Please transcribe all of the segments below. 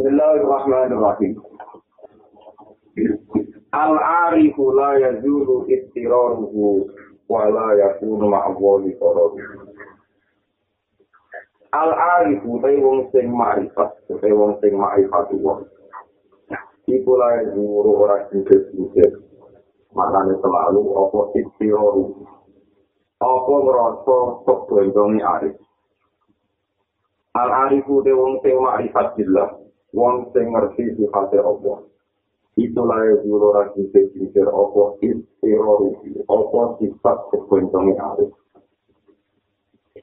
Bismillahirrahmanirrahim. Al-arifu la yazulu istiraruhu wa la yakunu ma'awwali qararuhu. Al-arifu te wong sing ma'rifat, te wong sing ma'rifat wong. Iku la yazulu ora singkir-singkir. Maknanya selalu apa istiraruhu. Apa ngerasa kebendongi arif. Al-arifu te wong sing ma'rifat billah. Wong sing ngerti sifatnya Allah. itulah yang dulu lagi pikir apa istirori apa sifat kebencongnya arif?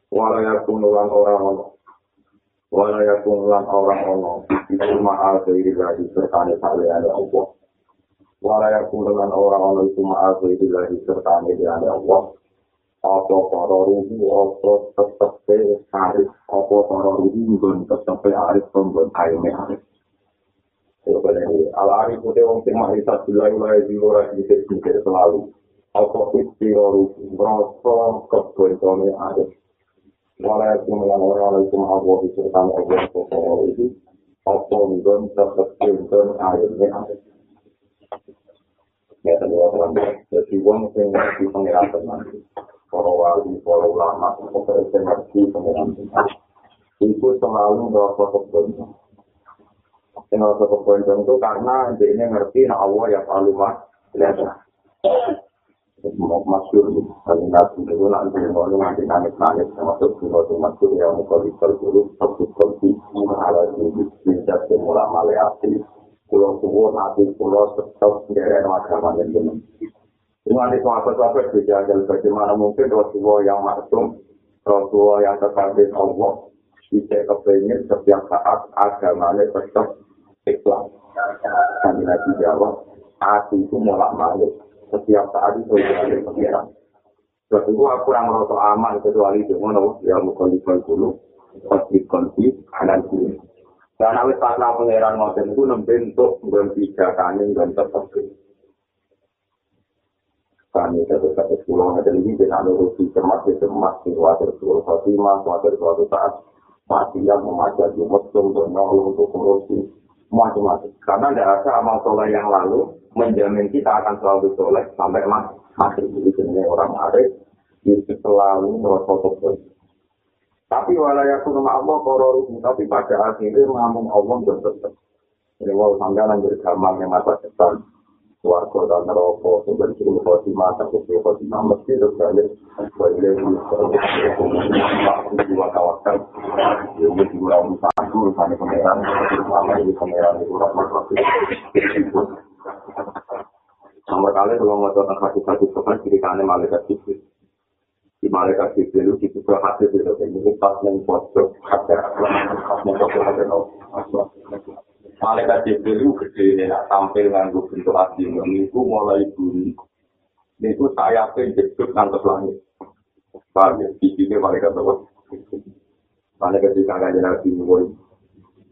Walaya kunulan orang ono walaya kunulan orang ono itu ma'al dari lagi sertane saliannya Allah. Walaya kunulan orang ono itu ma'al dari lagi sertane saliannya Allah apa para ruhu apa tetep arif apa para ruhu tetep arif pembun ayamnya arif Al arif itu wong sing makrifat bila mulai di ora dikit dikit selalu. Apa istirahat merasa kebentone arif. Walau itu dengan orang itu Allah itu tentang Allah itu apa mungkin tetap bentone arifnya arif. Ya tadi orang jadi wong sing ngerti pengiran teman. Para wali, para ulama, para sing ngerti pengiran teman. Itu selalu merasa. Yang harus kepoinkan itu karena ini ngerti nah Allah yang selalu mas lihat mau masyur kalau nabi itu nanti mau nanti nangis nangis termasuk juga tuh masyur yang mau kalau dulu satu kali ala ini bisa semula maleati pulau pulau nanti pulau tetap dari agama yang benar. Nanti sahabat-sahabat dijagal bagaimana mungkin Rasulullah yang maksum, Rasulullah yang terkandung Allah, bisa kepengen setiap saat agamanya tetap Islam. Kami Nabi jawab, hati itu mulak malik. Setiap saat itu ada pengiran. Sebab itu aku kurang merasa aman kecuali itu. Mana ya mukallifan dulu. Konflik kanan kiri. Dan awet pasal pengiran ngoten itu membentuk tiga kanin dan tertentu. Kami tetap satu pulau ada ini dengan nuruti cermat cermat khawatir suatu khotimah, khawatir suatu saat mati yang memajari mesum dan untuk korupsi macam-macam. Karena tidak ada amal soleh yang lalu menjamin kita akan selalu soleh sampai mas mati. Jadi jenis orang arif itu selalu merasa betul. Tapi walayaku nama Allah kororuhu, tapi pada akhirnya ngomong Allah bertetap. Jadi wow sampai lanjut yang masa depan. Suarga dan neraka, sebenarnya suruh khotimah, tapi suruh khotimah, mesti terjadi sebagai dua kawasan. Ini juga satu, urusan pangeran, sama ini pangeran itu rahmat Sama kali kalau mau tentang hati-hati sopan, ceritanya malaikat sipil. Di malaikat sipil itu kita hati itu, ini pas yang pojok, hati, pas yang pojok, hati, Malaikat Jibril itu gede nak tampil nganggu bentuk hati itu mulai bunyi. Itu saya penjepit ngantuk langit. Paham ya? Sini malaikat apa? Malaikat di kakak Nabi Muhammad.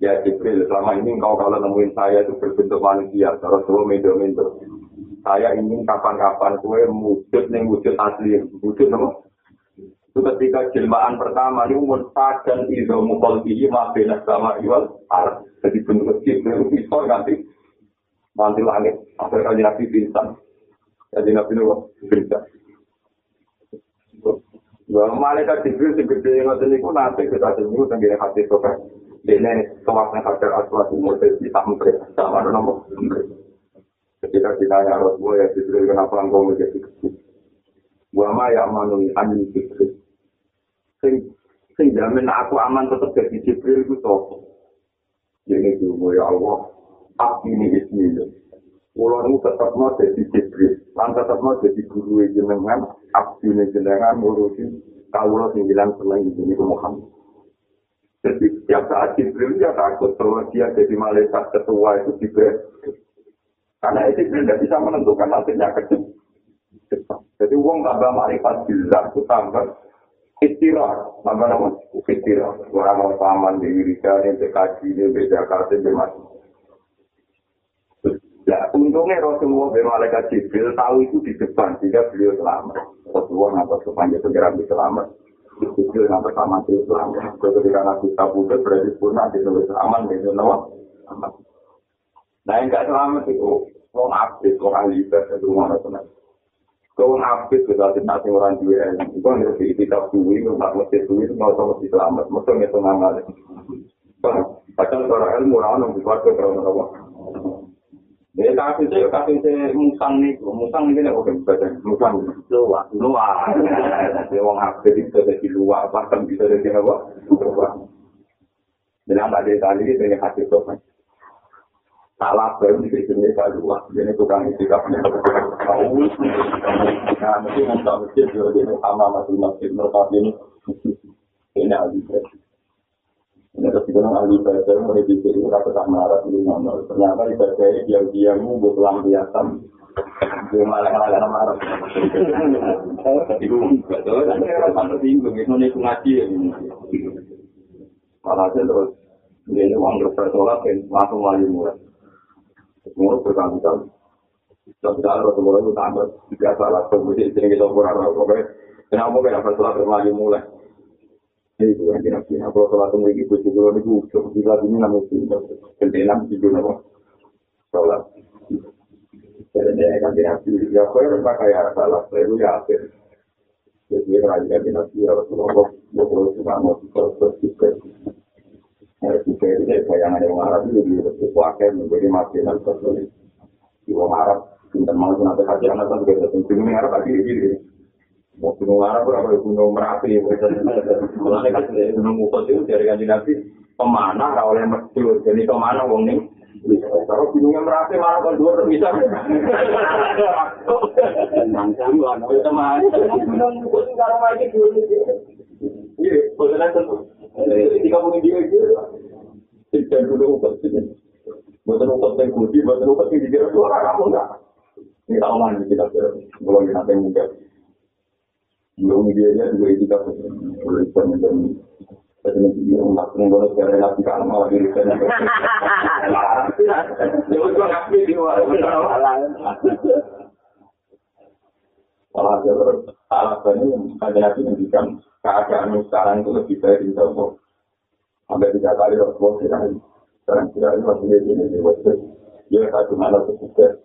Ya Jibril, selama ini engkau kalau nemuin saya itu berbentuk manusia, terus semua mendo-mendo. Saya ingin kapan-kapan kue wujud nih wujud asli, wujud apa? Itu ketika jelmaan pertama ini murtad dan izo mukol bihi maafin sama iwal arah jadi bentuk kecil itu bisa nanti nanti langit apa yang nabi bintang jadi nabi nuh bintang Wah, malaikat Jibril segede yang ngoten niku nanti kita sembuh tenggine hati soka. Dene kewakna kader aswat umur di sampai sama nomor. Ketika ditanya Rasulullah ya Jibril kenapa engkau menjadi kecil? Wa ma ya manuni anni Jibril. Sing sing jamin aku aman tetap jadi Jibril itu sapa ini dulu ya Allah. Aku ini bismillah Kulo nu tetap mau jadi Jibril, lan tetap mau jadi guru jenengan, abdi jenengan ngurusi kaulo sembilan seneng di sini Muhammad. Jadi setiap saat Jibril ya takut kalau dia jadi malaikat ketua itu Jibril. Karena itu Jibril tidak bisa menentukan nantinya ke Jadi uang tambah marifat bila itu tambah istirahat, nama nama istirahat. Orang mau paman di Wirika, di PKJ, di Jakarta, di Mas. Ya, untungnya Rasulullah bin Malaikat Jibril tahu itu di depan, sehingga beliau selamat. Rasulullah nggak sepanjang segera bisa selamat. Jibril nggak sama dia selamat. Ketika Nabi Tabudut berarti pun nanti lebih aman, gitu, nama. Nah, yang gak selamat itu, abis, wong ahli ibadah, itu mana tenang. Kau abis, kita tidak sing orang juga, itu kan ngerti kita duwi, nggak mesti duwi, nggak usah mesti selamat, mesti ngerti ngamal. Padahal orang ilmu, orang nunggu keluarga, orang orang Ya kasih saya kasih saya musang nih, musang ini nih oke baca musang luar luar. Dia wong apa bisa dari luar, bahkan bisa dari apa? Luar. Dan tadi itu yang hati tuh kan. Salah baru di sini tak luar. Ini tukang. Tahu. Nah mesti nggak mesti dia dia sama masih masih mereka ini. Ini aja. Ini ketika ahli ibadah mulai dicari rasa sama arah dulu nomor. Ternyata ibadah dia dia mu buat lampiasan. Dia malah malah nama arah. Itu betul. Nanti orang mana bingung itu nih ngaji ya. Malah terus dia uang berpersoalan kan langsung lagi mulai. Semua berkali-kali. Kalau semua itu tambah tiga salah kemudian sini kita kurang apa Kenapa kita bersoalan lagi mulai? Ini bukan kira-kira. Kalau sholat tunggu ibu juga, ini bukan. Bila ini namun itu. Kentenan juga nama. Sholat. Jadi ini kan kira-kira. Ya, kau yang pakai arah salah. Saya itu ya akhir. Jadi ini kan kira-kira. Ya, Rasulullah. Ya, kalau suka mau terus juga. Ya, juga ini bayangan yang Arab itu. Dia bersuaka menjadi masinan tertulis. Di orang Arab. Kita mau nanti. Nanti tentunya Arab lagi. mau gunung Arab apa gunung Merapi kan gunung itu dari Nabi pemanah oleh medyur jadi pemanah wong kalau gunungnya Merapi malah kan dua bisa no teman gunung kalau lagi iya boleh tentu ketika mungkin dia itu tidak gunung Bukan ukut yang bukan yang dikira kamu enggak. Ini tak omong kita, belum nanti mungkin. belum dia nya juga kita boleh dan tapi dia nggak pernah boleh sekali lagi kan malah diri saya dia juga ngapain di satu alasannya ada nabi menunjukkan keadaan sekarang itu lebih baik di dalam Sampai tiga kali Rasulullah sekarang tidak ini masih di sini di. Dia satu malam sukses,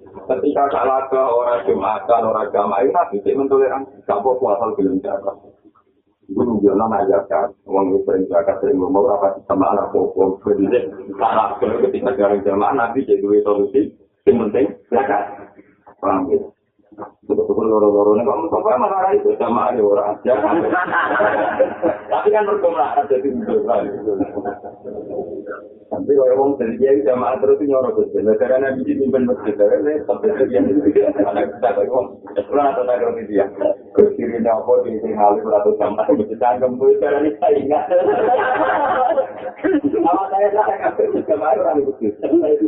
Ketika salah ke orang Jumatan, orang agama itu nabi tidak mentoleransi. Gak apa-apa belum jaga. Ibu nunjukno ngajarkan, wong itu sering zakat sering ngomong apa sama anak wong berdiri salah ketika jarang jamaah nabi jadi solusi yang penting zakat. Paham gitu. Betul-betul loro-loro ini kamu sampai marah itu sama ada orang aja. Tapi kan berkemarah jadi betul Tapi kalau orang dari dia jamaah terus nyorok terus. Negara nabi di pimpin masjid, tapi tapi dia anak kita kalau orang atau negara dia. Kiri apa di sini halim atau jamaah itu cangkem itu cara ini saya ingat. Awak saya saya kasih jamaah orang itu. Saya itu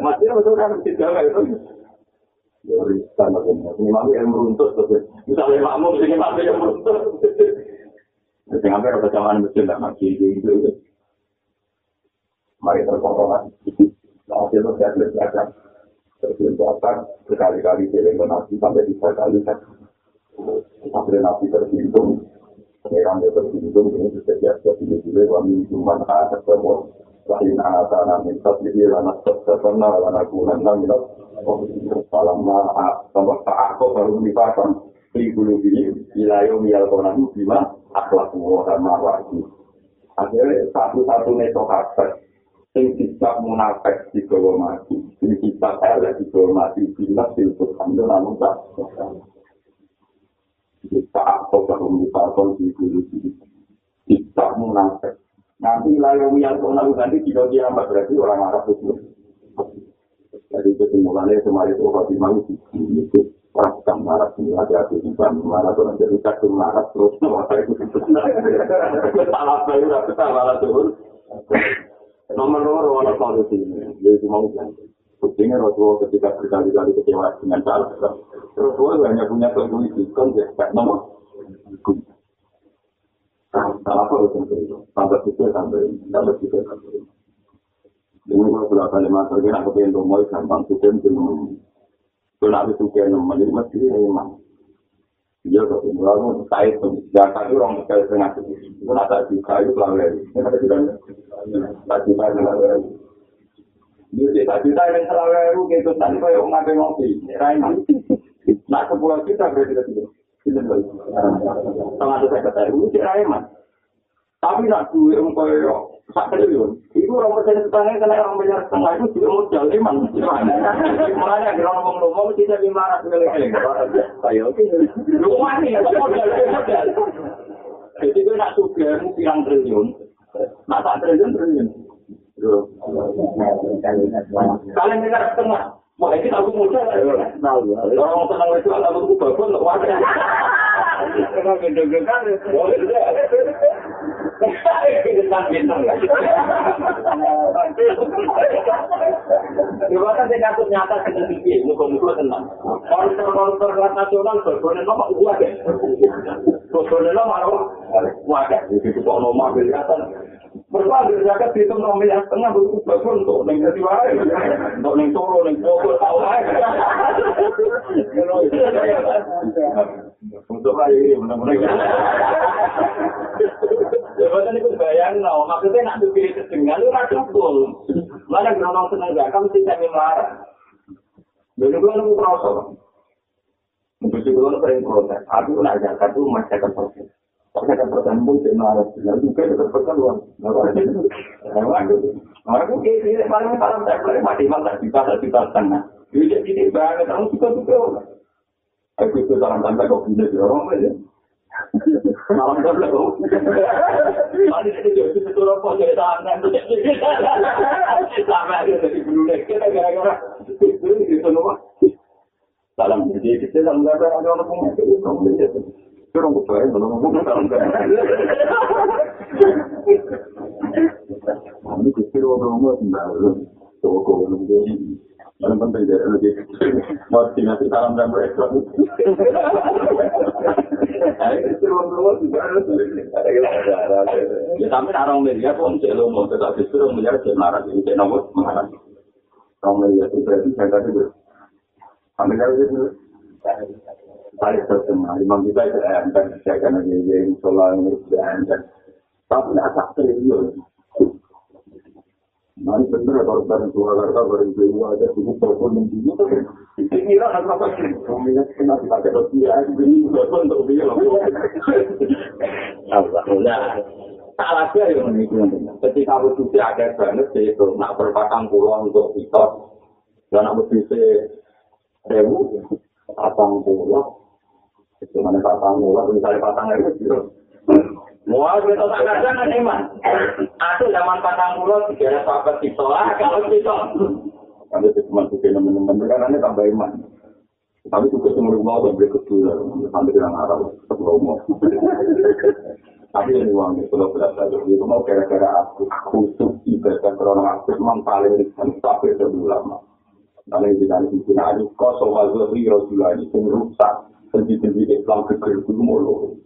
masih betul kan jamaah itu. Ya, riskan aku. Ini mamu yang meruntuh. Misalnya mamu, ini mamu yang meruntuh. Jadi hampir ada jamaah masjid lah, masih gitu. Mari terkontrolan. Nah, itu saya belajar. Terus berkali-kali jalan nabi sampai tiga kali kan. Sampai nabi tersinggung. Pengiran dia tersinggung, ini bisa biasa pilih-pilih, wami cuman ada semua. Lain anak-anak minta pilih, anak terserna, anak gunan, anak salam maaf kok baru dipasang di bulu ini wilayah mial konan bima akhlak semua sama wajib akhirnya satu-satunya tokater sing bisa munafik di bawah mati sing bisa elek di bawah mati bila silput anda namun tak kita kok baru dipasang di bulu ini kita munafik nanti wilayah mial konan nanti tidak dia berarti orang Arab itu Jadi simulasi kemarin itu Fatimah itu itu orang sedang marah ini hati-hati di mana tuh jadi kadung marah terus masa itu salah saya udah kita malah turun nomor dua orang solusi jadi mau ganti Buktinya Rasulullah ketika berkali-kali kecewa dengan salah. Rasulullah hanya punya keinginan kan ya, nomor. Salah apa itu itu? Sampai itu sampai sampai itu sampai. Ini kalau sudah kali masuk kan aku pengen mau gampang suka mungkin kalau aku suka nomor ini masih emang. Iya, tapi lalu saya itu jaga itu orang sekali setengah itu. Itu nada juga itu pelanggan. Ada juga. Tadi saya Dia tak juta yang selalu eru gitu tadi kaya orang ngapain ngopi. Rain. Nah sepuluh juta berarti itu. Tengah saya kata itu Rain mas. Tapi nak duit kaya sak triliun. Itu orang persen setengah kena orang bayar setengah itu juga modal iman. Makanya kalau ngomong ngomong kita lima ratus miliar. Ayo oke. Rumah nih modal modal. Jadi gue nak suka pirang triliun. Nak tak triliun triliun. Kalian dengar setengah. Wah, ini aku muda. Orang senang itu aku bagus untuk wadah. Kenapa gede-gede kan? Coba kan saya ngatur nyata ke TV, muka-muka tenang. Koruptor-koruptor kelas nasional, berbonen lo mak uang ya. Berbonen lo mak uang ya. Itu kok nomor Berapa zakat di tempat miliar setengah itu bagus untuk neng jadi wae, untuk neng solo, neng bogor, tahu. Untuk hari ini benar-benar. Jabatan itu bayang, no. maksudnya nak dipilih kesengan itu rasa full. Mana geronong senang zakat mesti saya marah. Dulu gue nunggu proses. Itu gue sering protes. Aku nak zakat itu masih akan proses. Kan pertanyaan pun saya marah. Juga itu terpekan luar. Aku kayak gini, paling salam saya boleh mati malah kita tak kita setengah. Jadi jadi banget, kamu suka suka. Aku itu salam tanda kau punya di orang aja. Malam dah belum. Mari kita jadi itu orang pun jadi tangan. Sampai ada di bulu kita gara-gara itu itu nomor. Salam jadi kita salam ada orang punya itu. Betul, belum ngomong dalam Ini kecil orang rumah sendiri, toko orang. Yang penting dia lagi mesti nanti salam dan mereka. Kecil orang rumah sendiri. Ya tapi orang media pun selalu mau tetap justru menjadi sebenarnya ini cek nomor mana. Orang media itu berarti saya tadi ber. Amerika itu saya terkenal, imam kita itu enten, saya lagi yang sholat sudah enten. Tapi tidak tak triliun. Nah, benar kalau barang Purwakarta, barang Jawa aja, itu telepon yang dulu. Ini kira apa sih? Suaminya kena dipakai rupiah, ini telepon untuk dia loh. Alhamdulillah. Salah dia yang menipu. Ketika aku sudah ada banget, itu nak berpatang pulau untuk kita. Dan nak berbisa sewu, patang pulau. Itu mana patang mula, misalnya patang itu gitu. Mau kita tak kadang kan iman. Aku zaman patang mula, tidak ada di sholah, kalau di sholah. Kalau itu cuma suka teman-teman, kan ini tambah iman. Tapi juga semua rumah udah beli kedua, sampai dengan arah, sebelum mau. Tapi ini uang itu, kalau berat saja, itu mau kira-kira aku, khusus ibadah korona aku, memang paling riskan, tapi itu lama. Karena di sana di sini ada kosong mazhari rasulullah ini rusak. Sendi-sendi Islam geger itu mulu.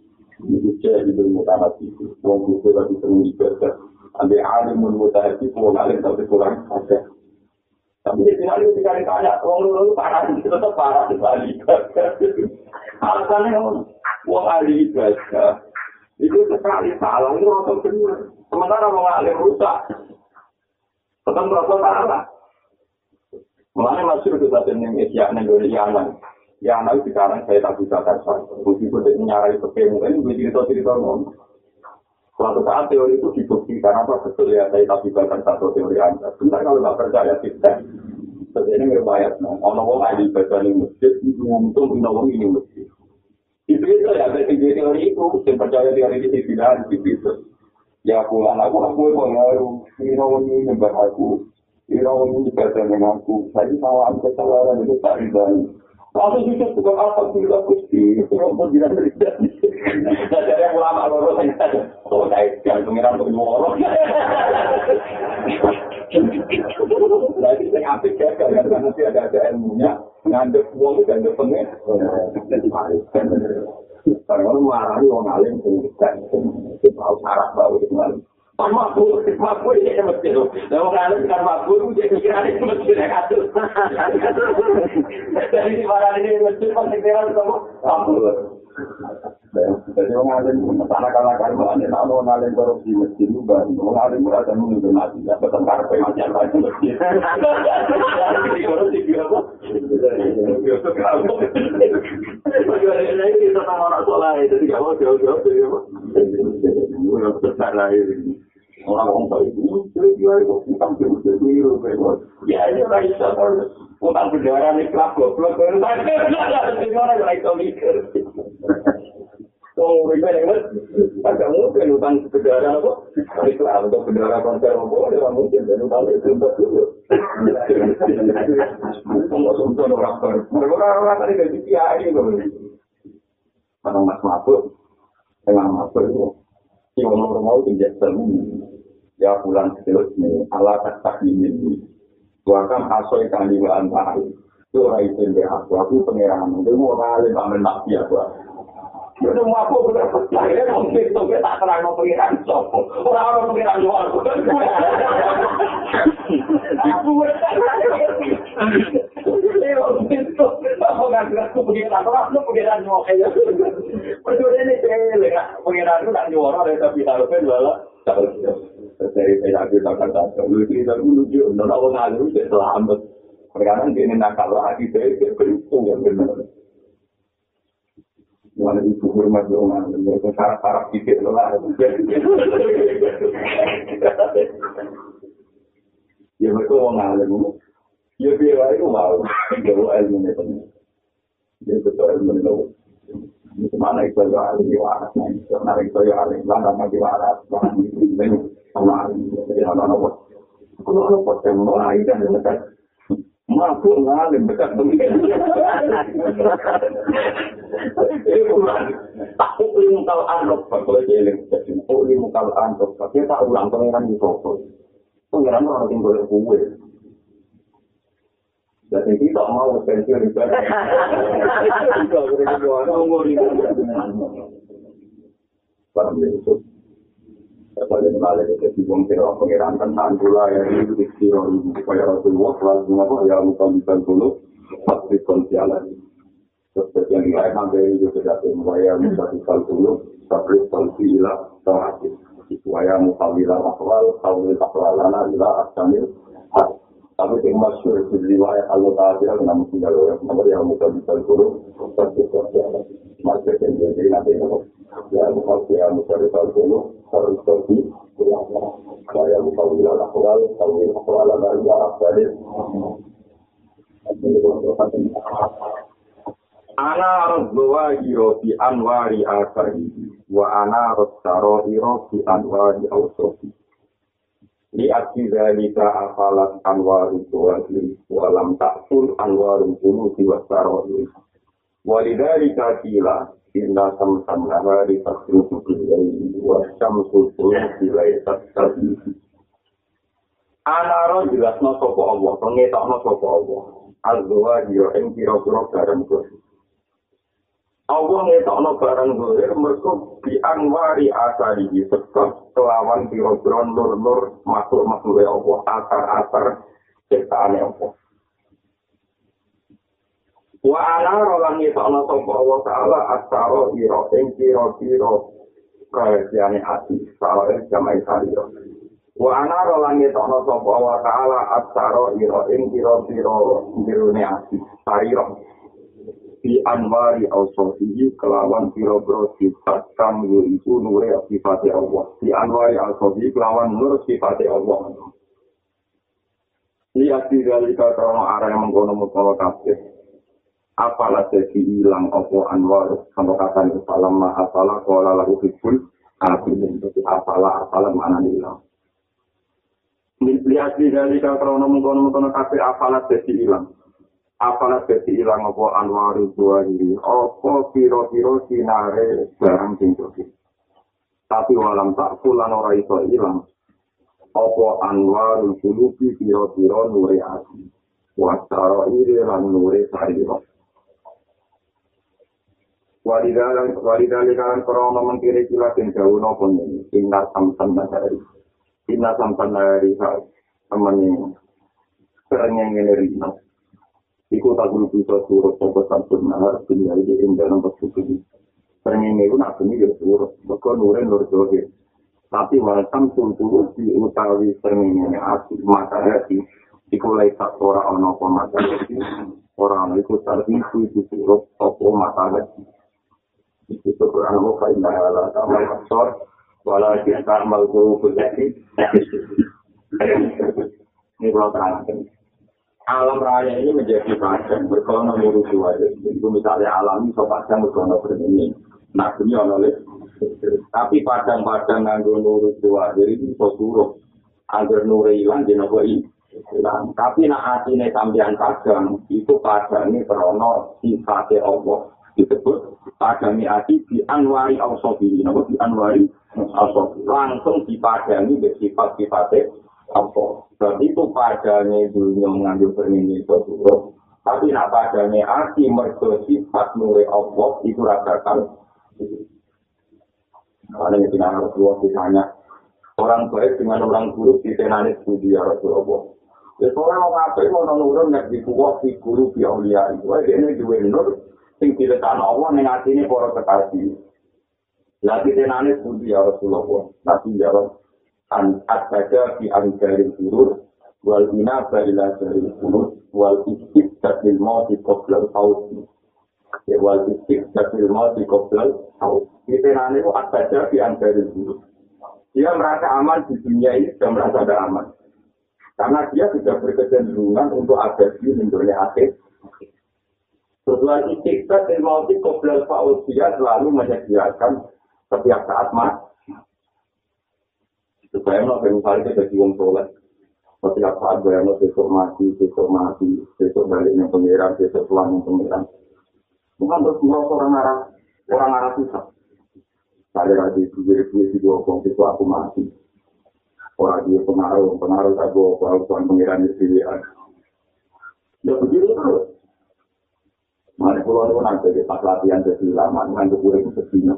Ini cek di ilmu tanah itu. Wong buku tadi sering ibadah. Ambil alimun mutahati, wong alim tapi kurang saja. Tapi di sini itu dikali tanya, wong lulu parah, itu tetap parah di Bali. Alasannya wong ahli ibadah. Itu sekali salah, itu rosok benar. Sementara wong alim rusak. Tetap rosok salah. Masuk ke satu yang isyak Indonesia Ya anak sekarang saya tak bisa kasar. Meskipun dia nyarai sepe mungkin gue cerita-cerita ngomong. Suatu saat teori itu dibuktikan apa betul ya saya tak bisa satu teori anda. Sebentar kalau nggak percaya kita. Sebenarnya ngerbayat. Ono wong ahli baca di masjid, untung punya wong ini masjid. Itu itu ya dari teori itu. Saya percaya teori itu tidak itu. Ya pulang aku aku pengaruh. Ini wong ini nyembah aku. Ini wong ini baca dengan aku. Saya salah kesalahan itu tak. Lalu itu juga alhamdulillah Gusti, kalau pun tidak terjadi. Jadi ulama loro sing oh saya kan pengiran untuk nyuwara. Jadi sing apik ya karena nanti ada ada ilmunya, ngandep wong dan ngandep pengen. Karena marah wong alim sing kan sing mau sarah bawa itu Pak Makbul, Makbul ini yang mesti loh. Kalau ada Makbul, dia pikiran itu mesti dia kasus. Dari di mana ini mesti pasti dia sama Makbul. Jadi orang alim tanah kalah kan mana kalau orang alim korupsi masjid juga orang alim berada menunggu mati ya betul karena macam lain masjid. Korupsi juga apa? Bagaimana ini kita sama orang soleh jadi kalau jauh jauh jadi apa? Orang besar lah ini. Orang orang itu, jadi dia itu utang jauh jauh Ya ini orang bisa utang berdarah nih kelab goblok. Gimana kalau itu mikir? Oh, ribet ya, Agak mungkin utang kendaraan apa? Islam untuk kendaraan konser apa? Ya mungkin dan utang itu untuk dulu. Enggak sumpah orang baru. Orang-orang tadi dari kiai itu. Orang mas mabuk, dengan mabuk itu. Si orang mau tidak semu. Ya bulan seterus ini, ala tak ini. Tuakan asoi kandiwaan tahu. Itu orang itu yang aku, aku pengerangan. Itu mau kali pamen nabi aku. Udah mau aku udah percaya dong itu kita tak terang mau pengiran sopo. Orang orang pengiran luar. Aku itu aku nggak nggak aku pengiran orang lu pengiran luar aja. Berdua ini cewek ya pengiran lu nggak ada tapi harusnya. Ya mereka mau ngalim, ya biar itu mau, jauh ilmu ini. Ya betul ilmu ini Mana itu ya alim di waras, mana itu ya alim, mana nama di waras, mana itu ini, sama alim, jadi anak-anak buat. Kalau buat yang alim, kan Mampu ngalim dekat begini. Tak ukli mukal anrok, kalau dia tapi tak ulang pengeran di toko. Pengeran orang boleh kue. Jadi kita mau pensiun ibadah. Kita boleh berdoa, umur ini. Paham ya, Kepada balik ke si wong kira pengiran tentang gula ya ini di siro ini supaya Rasulullah selalu apa ya muka bisa dulu pasti konsialan. Seperti yang lain sampai itu sudah supaya muka bisa dulu tapi konsialan terakhir. Supaya muka bila akwal kawil akwalana ila asamil tapi yang masyur di riwayat Allah Ta'ala kena mesti kalau nomor yang muka bisa dulu pasti konsialan. Masyur yang jadi nanti ya muka ya muka bisa dulu harus pergi saya lupa bila akwal kalau ini akwal ada ya akwalin Ana harus bawa hiro di anwari asari, wa ana harus taro hiro di anwari ausofi. Li arti zalika afalat anwari tuwali, walam takfur anwari bulu di wasaro hiro. Walidhalika kila, inna samsam nahari tasrufu billahi wa syamsu suluki laysat tabihi. Anaro jelasno sapa Allah, pengetokno sapa Allah. Azwa yo ing kira-kira bareng kuwi. Allah ngetokno barang zuhir mergo bi anwari asari sekot kelawan kira-kira nur-nur makhluk-makhluk Allah, asar-asar ciptaane Allah. Wa ana rolang ngetokno sapa Allah taala asaro ira ing kira-kira rahasiane ati, saro ing jamai sarira. Wa ana rolang ngetokno sapa Allah taala asaro ira ing kira-kira jirune ati, sarira. Di anwari al-sofihi kelawan kira-kira sifat kang yaitu nure sifat Allah. Di anwari al-sofihi kelawan nur sifat Allah. Lihat di dalika krono arah yang mengkono-mengkono kafir. apalah jadi hilang opo anwar sampai kata itu salam ma apalah kola lalu hibul abin apalah apalah mana hilang lihat di dari krono mengkono mengkono kafe apalah jadi hilang apalah jadi ilang apa anwaru dua diri apa piro-piro sinare barang sing tapi walam tak pulan ora iso ilang. Apa anwaru sulubi piro-piro nure ati? Wasara iri lan nure sariro walidalan walidalan kan krono mengkiri kila den jauh nopo ini inna samsan nagari inna samsan nagari teman ini. Serengnya rino Iku tak perlu bisa suruh sopo sampun nahar dunia ini ing dalam ini. Pernyataan itu nak bumi juga suruh. Maka nure nur johe. Tapi walsam tunturu di utawi pernyataan asli mata hati. Iku lai tak ora ono apa mata hati. Orang itu tadi itu itu suruh sopo mata hati. Itu Quran Allah fa inna ala ta'amal absor. Wala kita amal guru kujati. Ini kalau terangkan. Alam raya ini menjadi padang berkono ngurusi wajah itu misalnya alam ini so padang berkono berbunyi nah ini oleh tapi padang-padang nganggo ngurusi wajah ini so suruh agar nure hilang di nopo tapi nak hati ini sambian padang itu padang ini krono sifatnya Allah. Disebut padang ini di anwari al-sobi nopo di anwari al-sobi langsung dipadangi sifat-sifatnya apa sebab itu padanya dunia mengambil permini itu tapi nak padanya arti mergo sifat nuri Allah itu rasakan karena itu harus dua kisahnya orang baik dengan orang buruk di tenani studi ya Rasulullah Ya soalnya mau ngapain mau nurun nek di kuwa di guru di aulia itu aja ini dua nur sing diletakkan Allah ning atine para kekasih. Lagi tenane studi ya Rasulullah. Nanti ya Rasulullah. An asbaja fi anjarin surur wal ina barila dari surur wal istik datil mati qoblal haus. Ya wal istik datil mati qoblal haus. Itu nanti itu asbaja fi anjarin surur dia merasa aman di dunia ini sudah merasa ada aman. Karena dia sudah berkecenderungan untuk ada di dunia akhir. Setelah istikta dan mauti qoblal haus dia selalu menyediakan setiap saat mati Supaya mau misalnya kita jadi wong soleh, setiap saat bayang lo besok mati, besok mati, besok balik yang pengiran, besok pulang yang pengiran. Bukan terus merasa orang arah, orang arah susah. Saya lagi diberi duit di dua besok aku mati. Orang dia pengaruh, pengaruh tak bawa kalau tuan pengiran di sini. Ya begitu terus. Mana pulau itu nanti pas latihan jadi lama, nanti gue itu sedihnya.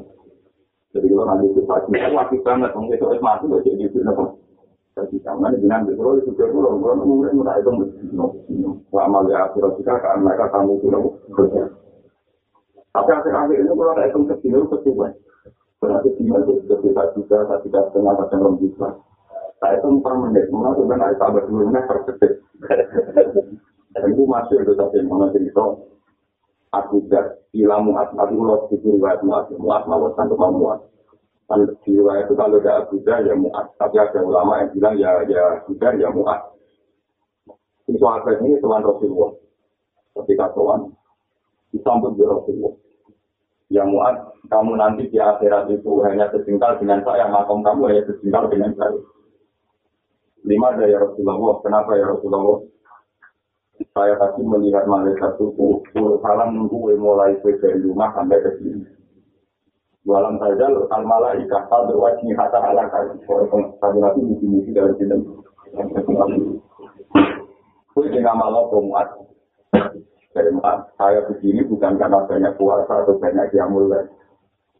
Jadi kalau nanti itu pagi, wajib banget, kalau itu es mati, gak jadi itu apa. Jadi jangan dengan itu, kalau itu jadi kalau kalau mungkin nggak itu mesti amal ya akhirnya kita kan mereka kamu itu loh kerja. Tapi akhir-akhir ini kalau ada itu kecil itu kecil Berarti cuma itu kita juga, tidak setengah kadang belum bisa. Saya itu per menit, mana tuh kan ada tambah dua menit per detik. Dan itu masih itu tapi mana cerita aku gak hilang muat, aku lo pikir muat, muat, muat, muat, tanpa muat. Di riwayat itu kalau ada Abu ya muat. Tapi ada ulama yang bilang ya ya Abu ya muat. Ini soal ini Tuhan Rasulullah. Ketika Tuhan disambut di Rasulullah. Ya muat, kamu nanti di akhirat itu hanya sejengkal dengan saya, makom kamu hanya sejengkal dengan saya. Lima ada ya Rasulullah. Kenapa ya Rasulullah? Saya tadi melihat malaikat itu salam nunggu mulai dari rumah sampai ke sini. Walam saja al malaikat al berwajib kata ala kali. Kami nanti misi-misi dari sini. Kue dengan malah pemuat. Dari saya begini bukan karena banyak puasa atau banyak mulai.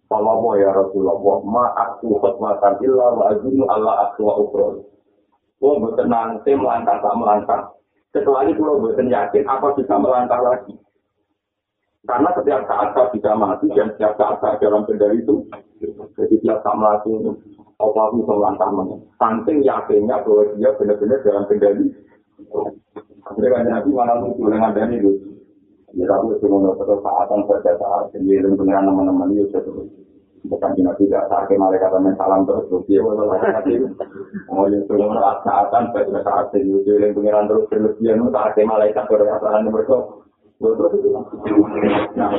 Kalau ya Rasulullah, ma aku khutmatan illa wa azunu Allah aku wa ukro. Gue bertenang, saya melangkah tak melangkah. Itu lo buatan yakin apa bisa melangkah lagi. Karena setiap saat saya bisa mati dan setiap saat saya dalam kendali itu. Jadi setiap saat melakukan apa bisa melangkah mana. Saking yakinnya bahwa dia benar-benar dalam kendali. Akhirnya kan nanti malah muncul dengan dan itu. Ya tapi itu menurut saatan pada saat sendiri dengan teman-teman itu bukan cuma tidak sakit mereka temen salam terus terus dia walau lagi mau yang sudah merasa saatan pada saat itu yang pengiran terus berlebihan itu sakit malaikat berasaan mereka nah.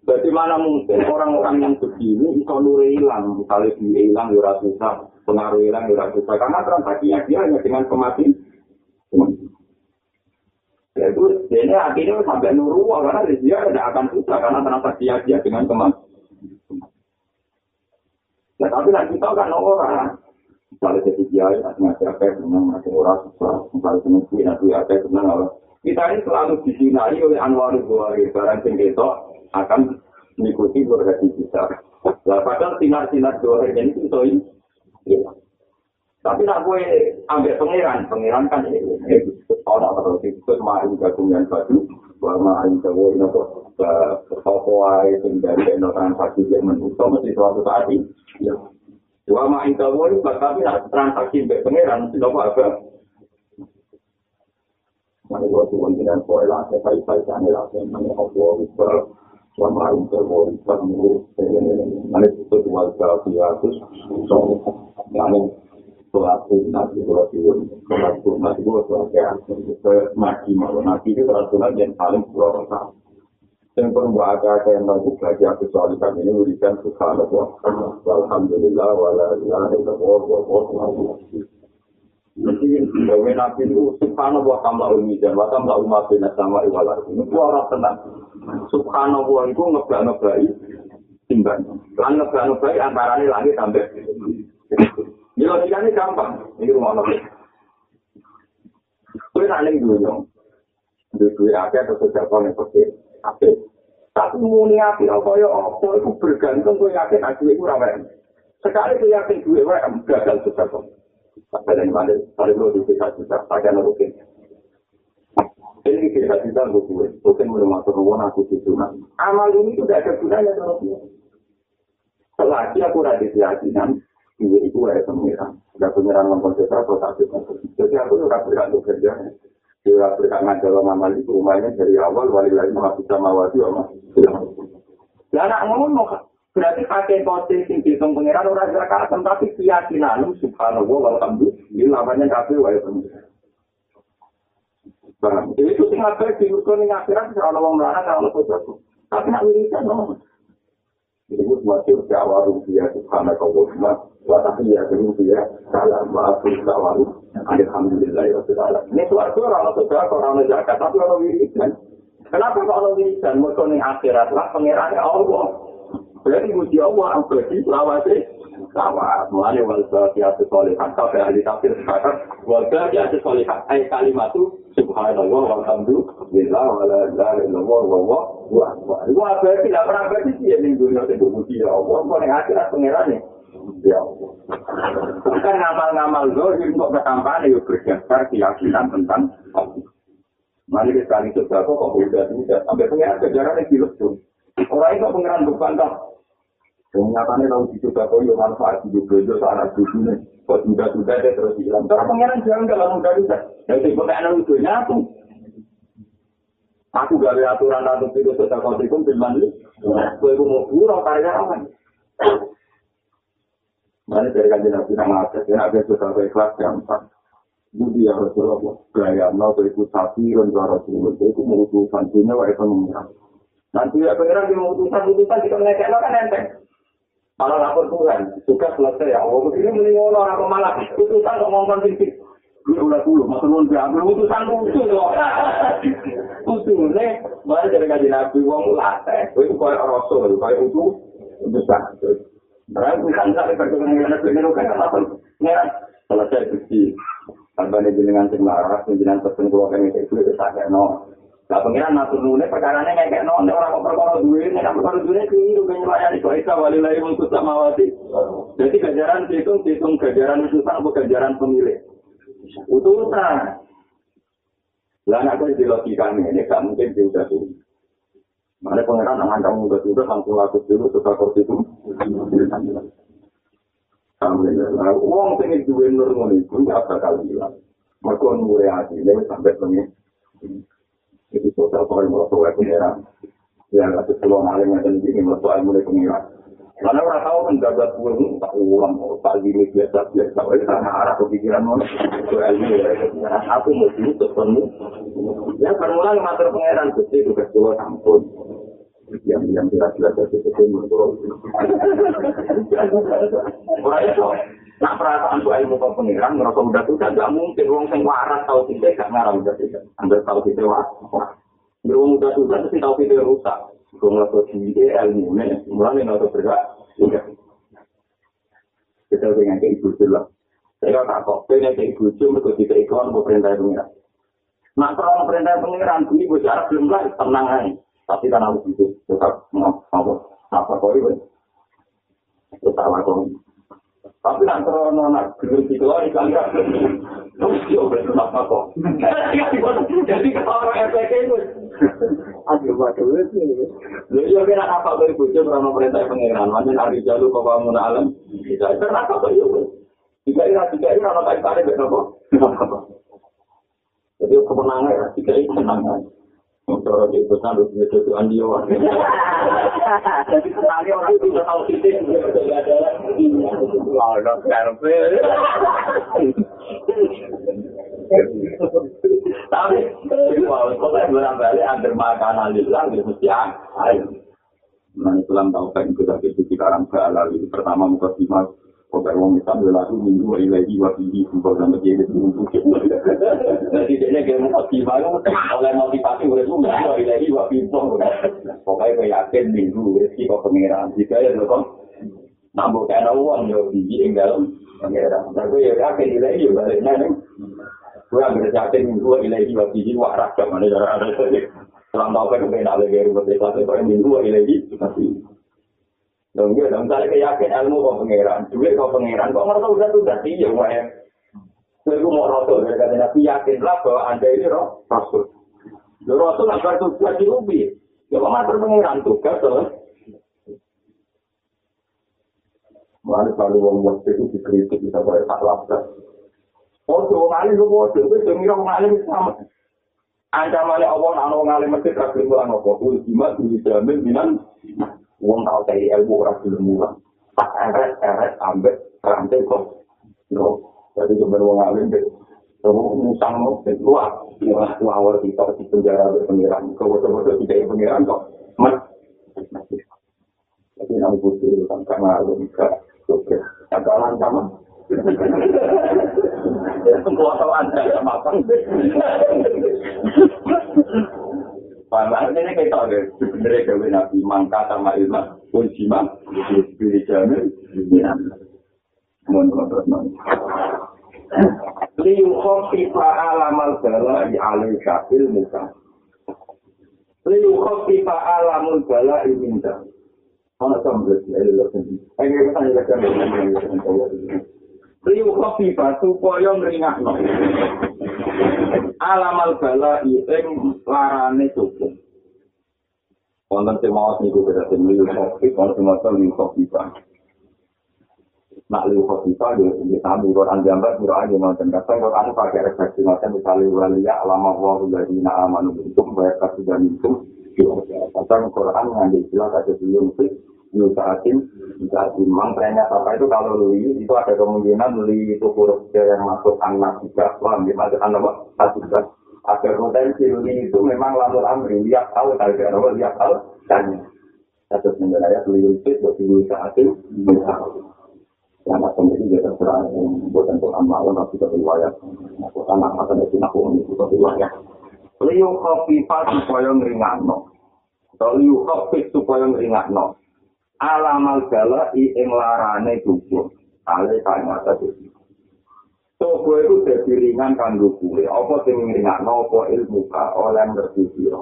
Bagaimana mungkin orang-orang yang begini itu nuri hilang misalnya dia hilang ya susah pengaruh hilang ya susah karena transaksinya dia hanya dengan kematian. Ya itu ini akhirnya sampai nuru karena dia tidak akan susah karena transaksi dia dengan teman. Ya tapi nanti kita kan orang. Misalnya jadi kiai, nanti apa senang, nanti orang susah, misalnya senang sih, nanti apa senang apa. Kita ini selalu disinari oleh Anwar Bukhari, barang sing akan mengikuti berhati kita. Nah, padahal sinar-sinar dua ini itu itu Tapi nak gue ambil pangeran, pangeran kan ini. Orang terus itu main gabungan baju, bahwa main jawa ini kok sopo ae sing dari no transaksi yang menutup mesti suatu saat ini. Dua main jawa ini tapi nak transaksi mbek pangeran tidak apa-apa. Mana gua tuh dengan poin lah, saya kait kait sana lah, saya mana apa bisa sama main jawa ini kamu mana itu dua kali terus so, mana sholat sunat di sholat suwun sholat sunat itu sholat kayak mati malu nabi itu sholat sunat yang paling dua rakaat yang perlu agak yang aku soal kami ini berikan subhanallah alhamdulillah wala ilaha illallah wa wa Jadi, bahwa nabi itu subhanallah tamla dan wa tamla umat bina sama iwala ini itu orang tenang subhanallah itu ngebak-ngebai timbang lan ngebak-ngebai antara langit sampai Ini logikanya gampang. Ini rumah nabi. Kue nanti dulu Dua-dua aja atau sejago yang kecil. Oke. Tapi muni api apa ya apa itu bergantung kue yakin aku itu ramai. Sekali kue yakin gue wae gagal sejago. Sampai dari mana? Paling lo di kita juga. Pakai nurutin. Ini kita kita gue. Bukan belum masuk rumah aku itu. Amal ini sudah ada gunanya Selagi aku radisi keyakinan, Ibu itu ada pengiran. Ada pengiran ngomong sesuatu atau sakit. Jadi aku juga bergantung kerja. Dia berkangan dalam amal itu rumahnya dari awal wali lagi masih sama wajib sama. Ya anak ngomong berarti pakai posisi sing dihitung pengiran orang zakat tapi keyakinan subhanallah alhamdulillah lawannya kafe wae pengiran. Jadi itu sing ngapain di urut ning akhirat kalau wong melarang kalau sesuatu. Tapi nak wiridan. Itu masih Jawa rupiah subhanallah Watahiyah dunia salam maafin kawan. Alhamdulillah ya Rasulullah. Ini suatu orang sudah orang zakat tapi orang wiridan. Kenapa kalau wiridan? Mereka ini akhirat lah pengirannya Allah. Berarti muji Allah berarti selawasi sama mulai wal satu solihat sampai ahli tafsir sekarang wal satu solihat ayat kalimat itu subhanallah walhamdulillah wala ilaha illallah wa wa wa wa. Berarti tidak pernah berarti dia di dunia itu muji Allah? Kok ning akhirat pengirannya Ya Bukan ngamal-ngamal zohir untuk ketampahan ya berdasar keyakinan tentang Allah. Mari kita sekali coba kok kok udah sampai pengiran kejaran yang tuh. Orang itu pengiran bukan Kenyataannya kalau dicoba kok ya manfaat hidup bejo sana dunia. Kok sudah sudah dia terus hilang. Terus pengiran jangan langsung dari saya. Jadi pengiran itu nyatu. Aku gak ada aturan atau tidak sesuai kontrikum firman ini. Gue mau buruk karya apa? Mana dari kajian Nabi sama Asyad, ya ada sesuatu ikhlas gampang. Budi ya Rasulullah, gaya mau ke ikut sapi, ke Rasulullah, itu mengutusan dunia, wa itu mengira. Nanti ya pengiran di mengutusan, utusan kita ngekek kan enteng. Malah lapor Tuhan, suka selesai ya, Allah begini mending orang malah, utusan kok ngomong titik. Ini udah dulu, maksud nun ambil utusan lucu loh. Utusan, mana dari kajian Nabi, wong latih, itu kayak Rasul, kayak utuh, utusan. Orang bukan sampai perkenalan dengan dengan kan apa? Ya, selesai bukti. Tanpa nih jenengan sing laras, jenengan keluarga yang itu itu sakit no. Nah pengiran natur nune perkara nya kayak orang kok perkara duit, nih kan perkara duit keliru kan melayani kok isa wali lagi untuk sama wati. Jadi kejaran hitung hitung kejaran itu sang bukan kejaran pemilik. Utusan. Lah nak kau di logika ini, gak mungkin diudah tuh. Mana pangeran aman kamu udah sudah langsung laku dulu suka kursi itu. Alhamdulillah. Uang tinggi dua nur ngono itu nggak bakal hilang. Mereka nure hati ini sampai pengen. Jadi total kalau mau tahu pangeran. Ya nggak sesuatu hal yang ada di sini mau tahu mulai pangeran. Karena orang tahu menjabat uang tak uang tak gini biasa biasa. Karena arah kepikiran mau itu ilmu ya. Aku mau dulu ketemu. Ya permulaan mater pangeran gusti itu ketua sampun. yang yang jelas jelas itu itu menurut orang itu Nah perasaan tuh ilmu kau pengiran, ngerasa udah tuh gak mungkin. Wong sing waras tau kita gak ngarang udah tidak. Anda tahu kita waras. Wong udah tuh kan tahu kita rusak. Gue ngerasa dia ilmu nih, mulai ngerasa bergerak. Kita dengan kayak ibu lah. Saya tak kok, pengen kayak ibu cuy, mereka tidak ikon mau perintah pengiran. Nah kalau perintah pengiran, ini gue cara belum lah, tenang aja. Tapi kan aku itu tetap apa apa kau itu tetap aku tapi nak krono nak gelem dikeluar kali kan. Terus yo betul apa kok. Jadi kalau orang RPK itu Aduh, waduh, itu. Lalu yo kira apa kau ibu cuy krono perintah pengiran, mana hari jalu kau bangun alam. Bisa kenapa kau yo? Jika ini jika ini orang kait tarik betul Jadi kemenangan, jika ini kemenangan. Cara di pesan lu punya tutu andi orang. Jadi sekali orang itu udah tahu ada. Tapi kalau berang balik antar makanan lillah itu mesti. Nah Islam tahu kan itu dari sisi karang halal itu pertama muka simak Pokoknya orang bisa berlaku minggu ilahi wa fihi Kalau sama dia itu untuk Jadi dia kayak motivasi Oleh motivasi udah itu minggu ilahi wa fihi Pokoknya gue yakin minggu rezeki kok pengeran Jika ya loh Nambah kayak uang ya yang dalam pengeran Tapi ya yakin ilahi ya baliknya nih Gue ambil yakin minggu ilahi wa fihi Wah rakyat mana cara ada Selang tau kan gue nak lagi rumah desa Pokoknya minggu ilahi Ya, dong saya keyakin ilmu kok pangeran, duit kok pangeran, kok merasa udah tuh ganti ya ya. Saya mau rasul dari kata Nabi yakinlah bahwa anda ini roh rasul. Lo rasul nggak bertugas di ubi, ya kok mater pangeran tugas tuh. Mana kalau wong waktu itu dikritik bisa boleh tak lapar. Oh, tuh ngalim lu mau tuh, gue dengar ngalim sama. Ancamannya Allah, anak ngalim mesti kagum bulan apa? Ultima, dijamin, binan. Wong tau cari ilmu ora gelem mulang. Pas eret eret ambek rantai kok. No. Jadi sebenarnya wong alim deh. Kamu musang mau keluar, ya waktu awal kita di penjara berpengiran, kau betul-betul tidak pengiran kok, mat. Tapi nabi butuh kan karena ada juga, oke, agak lancar Kuasa anda sama apa? Paham ini kita deh, sebenarnya gawe nabi mangka sama ilmu pun jima, pilih jamin. Liu khofifa alamal bala di alim syafil muka. Liu khofifa alamul bala di minta. Mana sama ada lebih sendiri. Ayo kita tanya lagi, Liu khofifa supaya ngeringat alamal bala ing larane cukup. Wonten sing maos niku beda sing liu kopi, wonten sing maos liu kopi pak. Nak liu kopi pak, dia di sami Quran gambar, miro aja nonton kata Quran pakai refleksi macam misalnya walia alama wa dari na amanu bentuk bayar kasih dan itu. Kata Quran ngambil istilah kata sebelum itu Yusaatin, Yusaatin, memang ternyata apa itu kalau li itu ada kemungkinan li itu huruf yang masuk anak juga, paham ya, masuk anak satu juga. Ada potensi li itu memang lamur amri, lihat tahu, kalau tidak tahu, lihat tahu, tanya. Satu sebenarnya li itu bagi Yusaatin, Yusaatin. Yang macam ini juga terserah, bukan untuk amalan, tapi juga riwayat. Aku anak masa dari aku ini juga riwayat. Liu khafifah supaya ngeringatno. Atau liu khafif supaya ngeringatno. Alamal i ing larane tubuh ale kaya tadi tubuh itu jadi ringan kanggo kue apa sing ringakno apa ilmu ka oleh ngerti sira.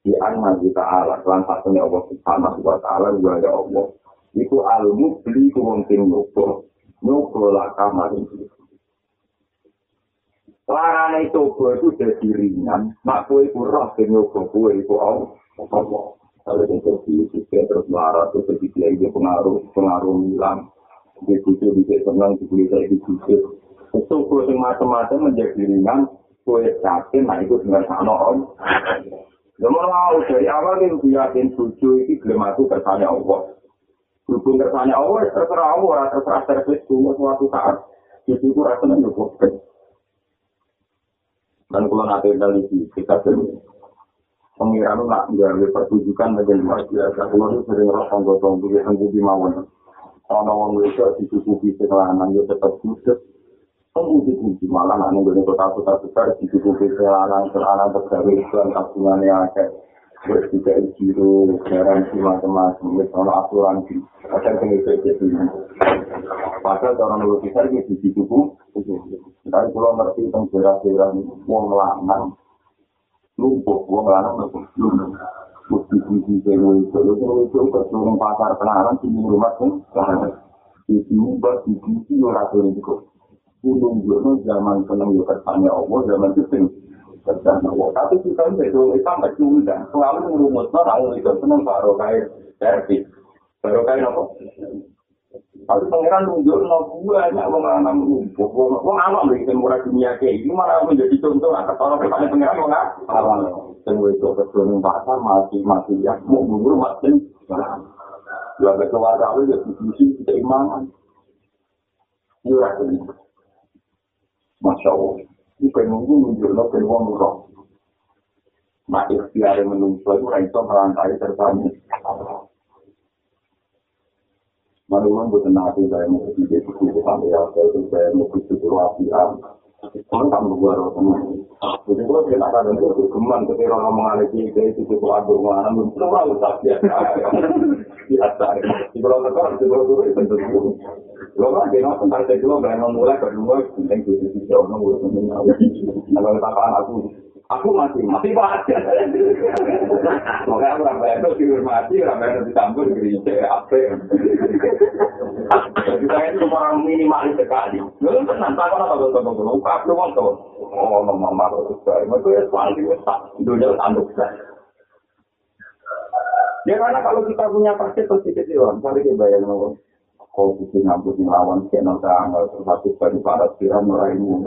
Di anma kita ala lan satune Allah subhanahu wa ta'ala wa ya Allah. Iku almu beli ku wong sing nyoba nyoba lah kamar iki larane tubuh itu jadi ringan. Mak kue ku roh sing nyoba kue iku Allah kalau itu di terus marah terus jadi dia pengaruh pengaruh hilang di situ bisa senang di situ di situ itu kue macam-macam menjadi ringan kue yakin nah itu dengan sana om Nomor mau dari awal itu yakin tujuh itu belum aku kersanya Allah. Berhubung kersanya Allah, terserah Allah, terserah servis semua suatu saat. Jadi itu rasanya cukup. Dan kalau nanti dari kita sendiri, pengiran nak gawe pertunjukan dengan luar biasa. Kalau itu sering rasa gotong beli hanggu di mawon. ana wong wedok ditutupi sing lanang yo tetep kudus. Kemudian malah anu gede kota-kota besar ditutupi sing lanang sing lanang tergawe iklan tabungane akeh terus juga jiro garansi macam-macam wis ana asuransi ada sing iso jadi padahal orang lebih besar iki ditutupi tapi kalau ngerti tentang daerah-daerah wong lanang lumpuh wong lanang lumpuh bukti bukti saya itu itu itu ke seluruh pasar penahanan di rumah pun itu ubah di bukti orang tuh itu gunung gunung zaman seneng yo kersane Allah zaman sing kersane Allah tapi kita itu itu sampai juga selalu merumuskan orang itu seneng baru kayak servis baru kayak apa Tapi pangeran nunjuk no banyak wong lanang lumpuh, wong anak lagi murah dunia kayak ini malah menjadi contoh atas orang kepada pangeran wong awal. Dan itu kebetulan pasar masih masih ya mau bubur masih. Dua keluar kali ya diskusi keimanan. Iya ini. Masya Allah. Bukan nunggu nunjuk no wong roh. Mak ikhtiar menunggu itu raiso merantai terbang. Manuman bukan nanti saya mau pergi ke situ sampai ya, saya mau pergi ke Ruasia. Cuman kamu gua harus teman. Jadi kalau nak ada itu geman, ketika orang ngomong ada sih, kayak itu cukup adur mana, belum orang usah biasa. Biasa. Di pulau tekor, di pulau turu itu tentu. Lo kan dia nggak tentang saya dulu, berani mulai berdua, penting tuh di sisi orang gue temen. Kalau katakan aku, aku masih masih baca. Makanya aku ramai itu dihormati, ramai itu dicampur gereja apa? Saya itu orang minimalis sekali. Lalu tenang, tak apa apa apa apa. Luka aku mau tahu. Oh, mama mama itu. Mereka ya soal itu tak dunia tanduk sekali. Ya karena kalau kita punya pasir pasti kecewa. Misalnya kita bayar mau kau bikin ngambut ngelawan kayak nanti anggal terus dari para tiram meraihmu.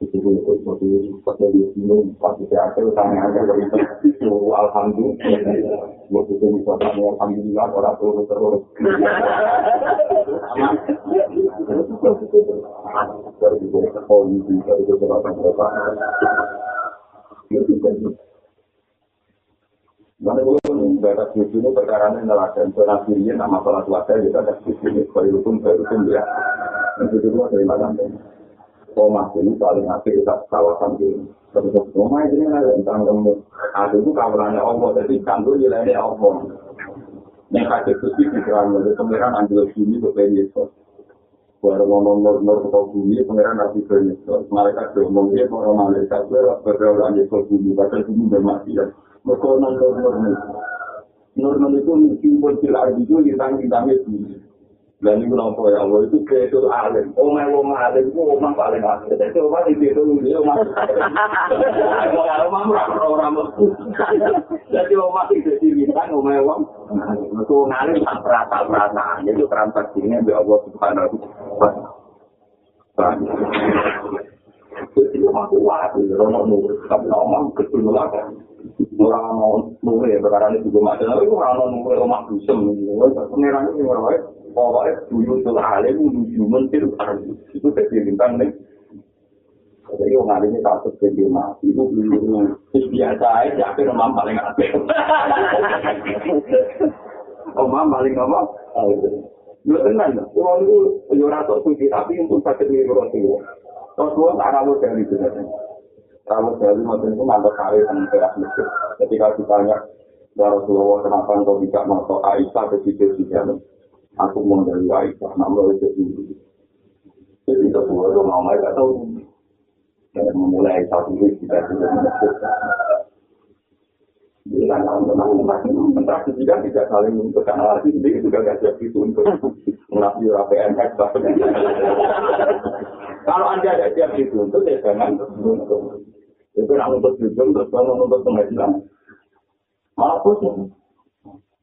jam. Itu itu seperti seperti di sini pasti saya akan tanya aja dari itu. Alhamdulillah. Waktu itu misalnya alhamdulillah orang terus terus. Dari itu oh ini dari itu berapa berapa. Itu Mana gue daerah suci ini perkara ini nelayan zona kiri nama salah suaka juga ada suci ini sebagai hukum sebagai hukum ya. Yang itu dua dari mana Rumah ini paling akhir di kawasan ini. Terus rumah ini ada tentang kamu. Ada itu kawarannya Allah jadi kantor nilainya Allah. Yang kaki di dalam itu pengiran ambil sini ke Yesus. Baru ngomong nur-nur ke bumi, pengiran nanti ke Yesus. Malaikat ngomong dia orang malaikat berdoa Yesus bumi, bahkan bumi bermati ya. Mereka nur-nur Nur-nur itu simbol silar itu ditang-ditangnya sini. Dan itu nampak ya Allah itu kreatur alim. Omah omah alim itu omah paling alim. Jadi omah itu itu dia omah. Omah omah merasa orang metu. Jadi omah itu dibintang omah omah. Itu ngalim tak perasa perasaan. Itu transaksinya bi Allah subhanahu wa taala. Jadi omah kuat. Romo nur. Tapi omah kecil. Orang mau nunggu ya perkara ini juga macam. Tapi orang mau nunggu omah dusem. Pengiran ini orang pokoknya dulu tuh alim menuju mentir itu jadi bintang nih. Jadi orang alim itu takut jadi mati itu dulu. Biasa aja tapi rumah paling apik omam paling apa? Lu tenang orang itu yo rasa suci tapi untuk sakit di orang tua. Terus gua tak ramu dari itu. Ramu dari macam itu mantap kali sama teras masjid ketika ditanya Ya Rasulullah, kenapa engkau tidak masuk Aisyah ke situ-situ? Aku mau dari Aisyah, nama itu dulu. Jadi itu semua itu mau mereka tahu. Dan memulai satu ini kita sudah. Jadi kan teman-teman menteraksi juga tidak saling menentukan lagi, sendiri juga tidak siap itu untuk mengapi PNS. Kalau anda ada siap itu untuk ya jangan itu nak untuk jujur terus kalau untuk pengadilan. Malah pusing.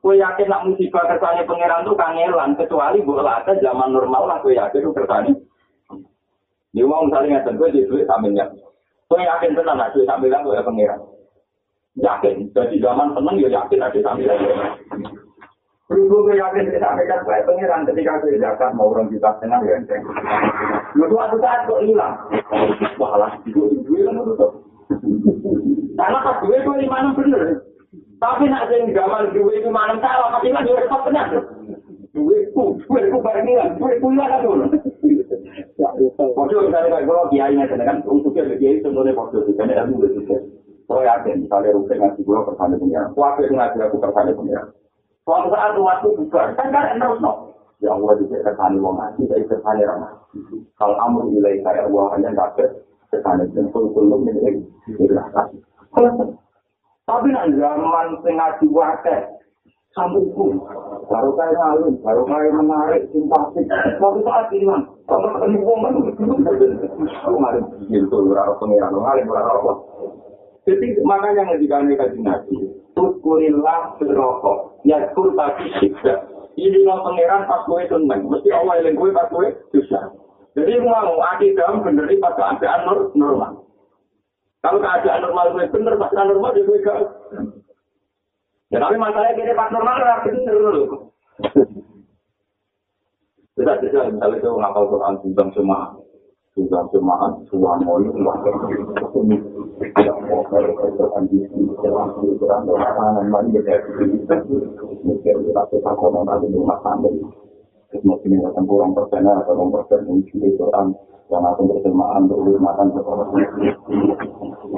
Kue yakin nak musibah kersane pangeran tuh kangelan kecuali bu lata zaman normal lah kue yakin tuh kersane. Dia mau misalnya ngeten gue di duit sambilnya. Kue yakin tenang nak duit sambilan gue ya pangeran. yakin. Jadi zaman seneng ya yakin ada sambil Berhubung gue yakin kita sampaikan saya pengiran ketika gue zakat mau orang kita senang ya enteng. Lalu suatu saat kok hilang. Walah, itu itu kan itu. Karena gue gue di mana bener. Tapi nak sing gamal gue itu mana salah, pasti kan gue repot benar. Gue ku, gue ku bareng hilang, gue ku hilang kan dulu. Podo misalnya kalau kiai kan untuknya kiai sebenarnya podo kan ilmu itu. Kalau yakin, misalnya rupiah ngaji gue kersane pengiran. Kuatir ngaji aku kersane pengiran. Suatu saat umatku bubar, kan kan terus no. Ya Allah juga kersane wong ngaji, tapi kersane ramah. Kalau amur nilai saya Allah hanya dapat kersane jempol belum ini Tapi nak zaman sing ngaji wakil, sambungku, baru kaya ngalim, baru kaya menarik, simpatik, suatu saat hilang. Kalau ketemu wong kan, aku ngalim, gitu, rara pengiran, ngalim, rara Allah. Jadi makanya yang dikani kaji nabi, Tukurillah berokok, ya kur tapi siksa. Ini no pangeran pas gue seneng, mesti Allah yang gue pas gue susah. Jadi mau akidah bener pas keadaan normal. Kalau keadaan normal gue bener, pas normal ya gue gak. Ya tapi masalahnya gini pas normal gue bener dulu. Bisa-bisa misalnya itu ngapal Quran tentang semua sudah jemaat sudah mau sudah ini tidak mau kalau itu anjing jalan di beranda makanan mandi kita mikir kita kita konon ada di rumah tangga mungkin ada tempuran persen atau nomor persen ini itu orang yang akan berjemaah untuk makan sekolah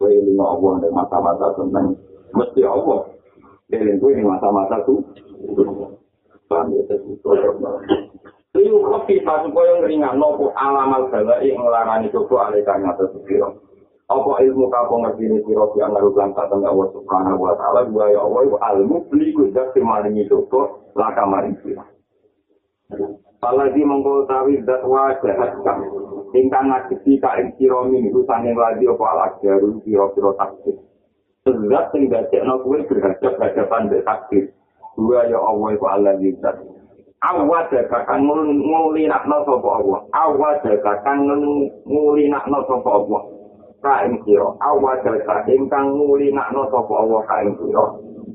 kue lima Allah dan masa-masa tenang. Mesti Allah. Dan gue ini masa-masa tuh. Paham ya, Liu kopi pas supaya ngeringan nopo alamal bala yang coba alika nyata sepiro. Apa ilmu kapo ngerti ini siro si anggaru langkah tengah Allah subhanahu wa ta'ala dua ya Allah ilmu beli kudat kemaringi coba laka mari siro. Palagi mengkol tawi dat wajah. Ingkang ngajibi ka ing siro minggu sanging lagi apa alak jaru siro-siro takdir. Sebab sing dadekno kuwi berhadap-hadapan mbek takdir. Dua ya Allah iku Allah zat. Awal jaga kang nguli nakno sapa Allah. Awal jaga kang nguli nakno sapa Allah. Kain sira. Awal jaga ingkang nguli nakno sapa Allah kain sira.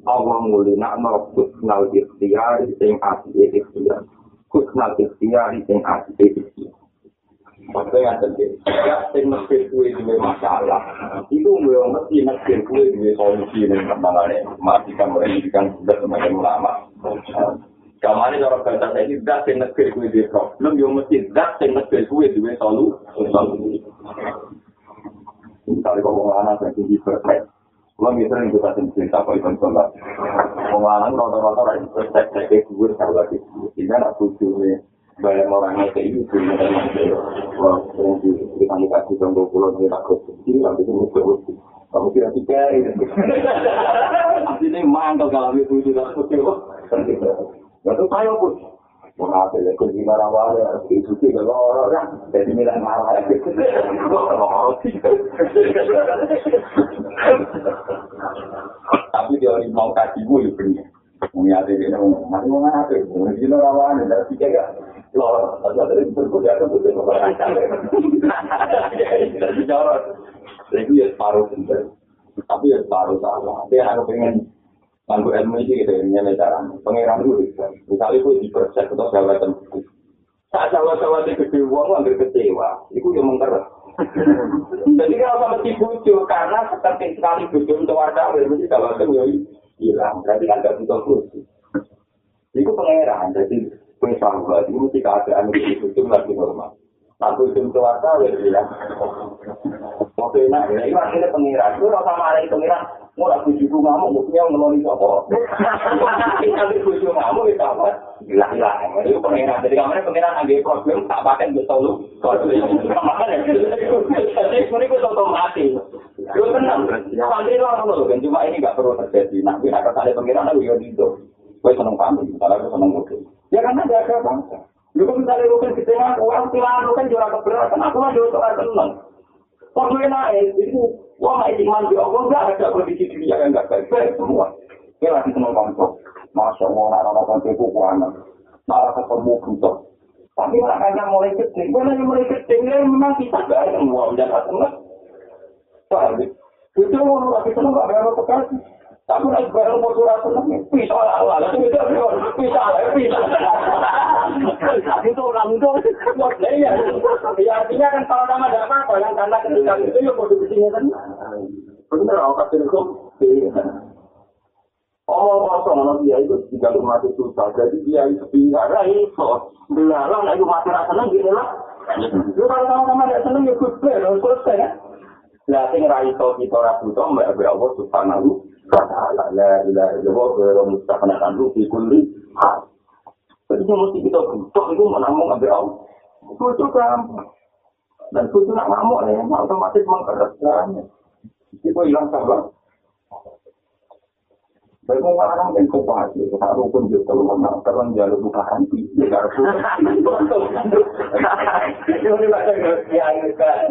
Allah nguli nakno kusnal ikhtiar sing ati ikhtiar kusnal ikhtiar sing ati ikhtiar Maksudnya yang terjadi, ya, sing mesti kue duwe masalah. Itu mulai mesti mesti kue duwe solusi yang kembangannya. Matikan mereka sudah semakin lama. Kamane cara bahasa saya ini zat yang negeri kue di problem, yang mesti zat yang negeri kue di solu. Misalnya kalau orang anak yang tinggi perfect, kalau misalnya itu kasih cerita kalau itu sholat, orang anak rata-rata orang perfect, kayak gue lagi, ini anak tujuh nih, bayar orangnya kayak itu, itu wah, yang di contoh pulau ini takut, ini nanti itu mesti kamu kira tiga ini. Ini mantel kalau itu tidak Lalu saya pun mengatur ya kunci marah marah itu sih kalau orang jadi milah marah tapi dia mau kasih gue punya punya ada dia mau masih mau ngatur mungkin orang lain ada tiga loh ada dari berkuda ada berkuda jadi jorot jadi ya separuh tapi ya separuh salah dia harus pengen Tangguh ilmu ini gitu, ini cara. Pengiran itu bisa. Misalnya itu di proses atau jawatan buku. Saat jawat-jawat itu gede uang, hampir kecewa. Itu yang mengkeras. Jadi kalau sama si bujo, karena seperti sekali bujo untuk warga, mesti jawatan ya hilang. Berarti kan gak butuh kursi. Itu pengeran. Jadi, kue sahabat itu mesti keadaan itu itu lagi normal. Satu jam keluarga, ya bilang. Waktu enak, ya, itu akhirnya pengiran. Itu rasa marah pengiran. Mau aku bujuku ngamuk, mestinya ngeloni apa. Tapi bujuku ngamuk, itu apa? Gila, gila. Itu pengiran. Jadi kamarnya pengiran ada problem, tak pakai betul lu. Makanya, jadi ini gue otomatis. Lu tenang. Santri itu orang lu, kan cuma ini gak perlu terjadi. Nah, gue nak kesalahan pengiran, aku ya gitu. Gue seneng kami, misalnya gue seneng mungkin. Ya karena ada ada bangsa. Lu kan misalnya rukun tengah, uang tilaan rukun juga keberatan. Aku mah juga suka seneng. Kok gue naik, itu uang naik iman di Allah, enggak ada kondisi dunia yang enggak baik-baik semua. Gue lagi seneng bangsa. Masya Allah, anak-anak kan itu kuanan. Malah ketemu bentuk. Tapi makanya mulai kecil, gue lagi mulai kecil, memang kita gak ada uang dan seneng. Paham ya? Itu lagi seneng gak ada apa Tapi nek bareng mau surat seneng, bisa Allah. Lah itu bisa, bisa. Itu orang itu, ya. Ya artinya kan kalau sama ada apa-apa, yang karena ketika itu ya mau disini kan. Benar, aku kasih itu. Oh, kosong, nanti dia itu tiga mati susah. Jadi dia itu pindah, itu. Belalang, itu mati rasa seneng, gini lah. Lu kalau sama-sama ada seneng, ya kusbel, selesai kan. Lah sing ra iso kita ora buta mbak Allah subhanahu wa ta'ala la ilaha illallah wa la mustaqana lu fi kulli hal. Jadi mesti kita butuh itu menamung ambil Allah. Itu gampang. Dan itu nak ngamuk ya, otomatis mengkeras Itu hilang sabar. Baik mau ngarang dan kopasi, tak rukun juga lu nggak terang jalur buka hati. Ini baca ya kan.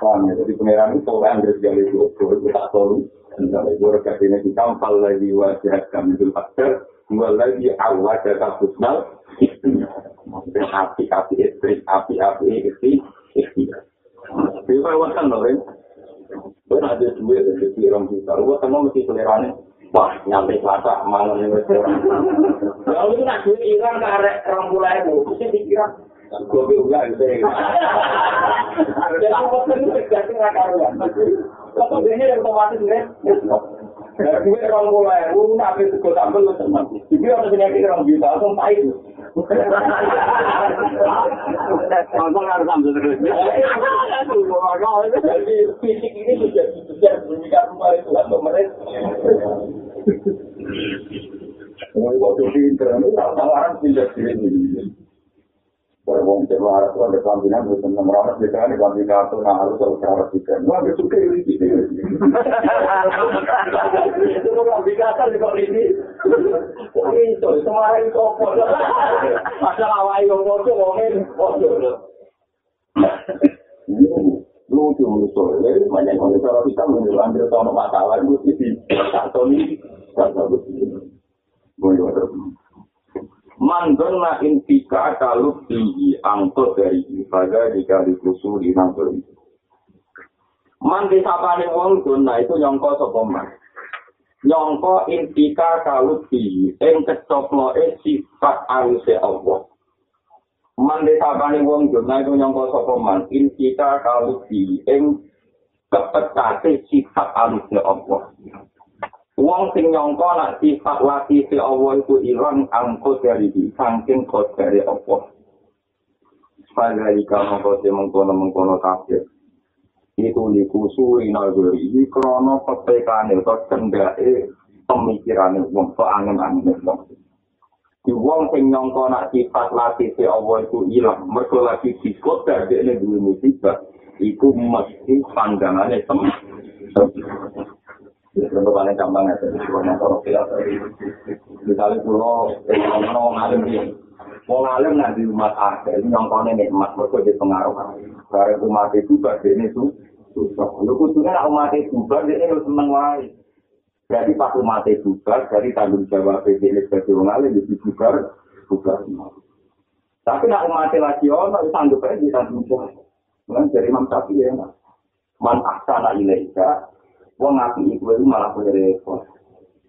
Paham ya, jadi pangeran itu orang yang dari itu, itu tak tahu. Misalnya gue rekat ini di kampal lagi wajah kami itu faktor, gue lagi awal data kusnal, api-api istri, api-api istri, istri. Itu kan loh, Gue ada duit dari pirang juta, gue semua mesti selerane. Wah, nyampe selasa, malam ini restoran. Kalau itu nak duit hilang ke arek orang mulai itu, mesti dikira. Gue bilang gitu. Jadi gue sendiri terjadi nggak karuan. Kalau dia yang otomatis nih, duit orang mulai itu, nabi suku tampil lu senang. Jadi orang penyakit orang juta, langsung pahit. Langsung harus ambil terus. Jadi fisik ini sudah sudah menjadi rumah itu lah mereka. Mau waktu pinter, itu tawaran pinter sini. Wong cek waras tuh ada kelambinan terus enam ratus biasanya ada kelambinan kartu nah harus harus harus juga. Wah dia suka ini sih. Itu mau kelambinan kasar juga ini. Itu semua itu kok. Masalah awal yang ngotot ngomongin ngotot. Lucu lucu. Jadi banyak orang cara kita mengambil tahu masalah itu di kartu ini kartu ini. Gue Mandon na intika kalau tinggi angkot dari ibadah jika dikusul di nangkul itu. Mandi sapane wong dona itu nyongko sapa man. Nyongko intika kalau tinggi ing kecoplo e sifat aluse Allah. Mandi sapane wong dona itu nyongko sapa man intika kalau tinggi ing kepecate sifat aluse Allah. Wong sing nyangka nak sifat lati si Allah itu ilang angko dari di saking kod dari Allah. Pada jika mengko si mengkono mengkono kafir. Itu dikusu ina gori. Ini krono petekane atau cendake pemikiran wong so angin angin wong. Di wong sing nyangka nak sifat lati si Allah itu ilang. Mereka lagi dikot dari ini dulu musibah. Iku mesti pandangannya teman. Untuk paling gampang ya, jadi cuma motor Misalnya pulau, kalau ngalim dia, mau ngalim nanti umat akhir, ini nyongkone nikmat, mereka jadi pengaruh. Karena umat itu bagian itu susah. Lu khususnya nak umat itu bagian itu seneng wae. Jadi pas umat itu jadi tanggung jawab ini sebagai orang alim, itu juga juga Tapi nak umat lagi itu sanggup aja ditanggung jawab. Kan dari Imam ya, man ahsana ilaika Wong ngapi iku itu malah punya repot.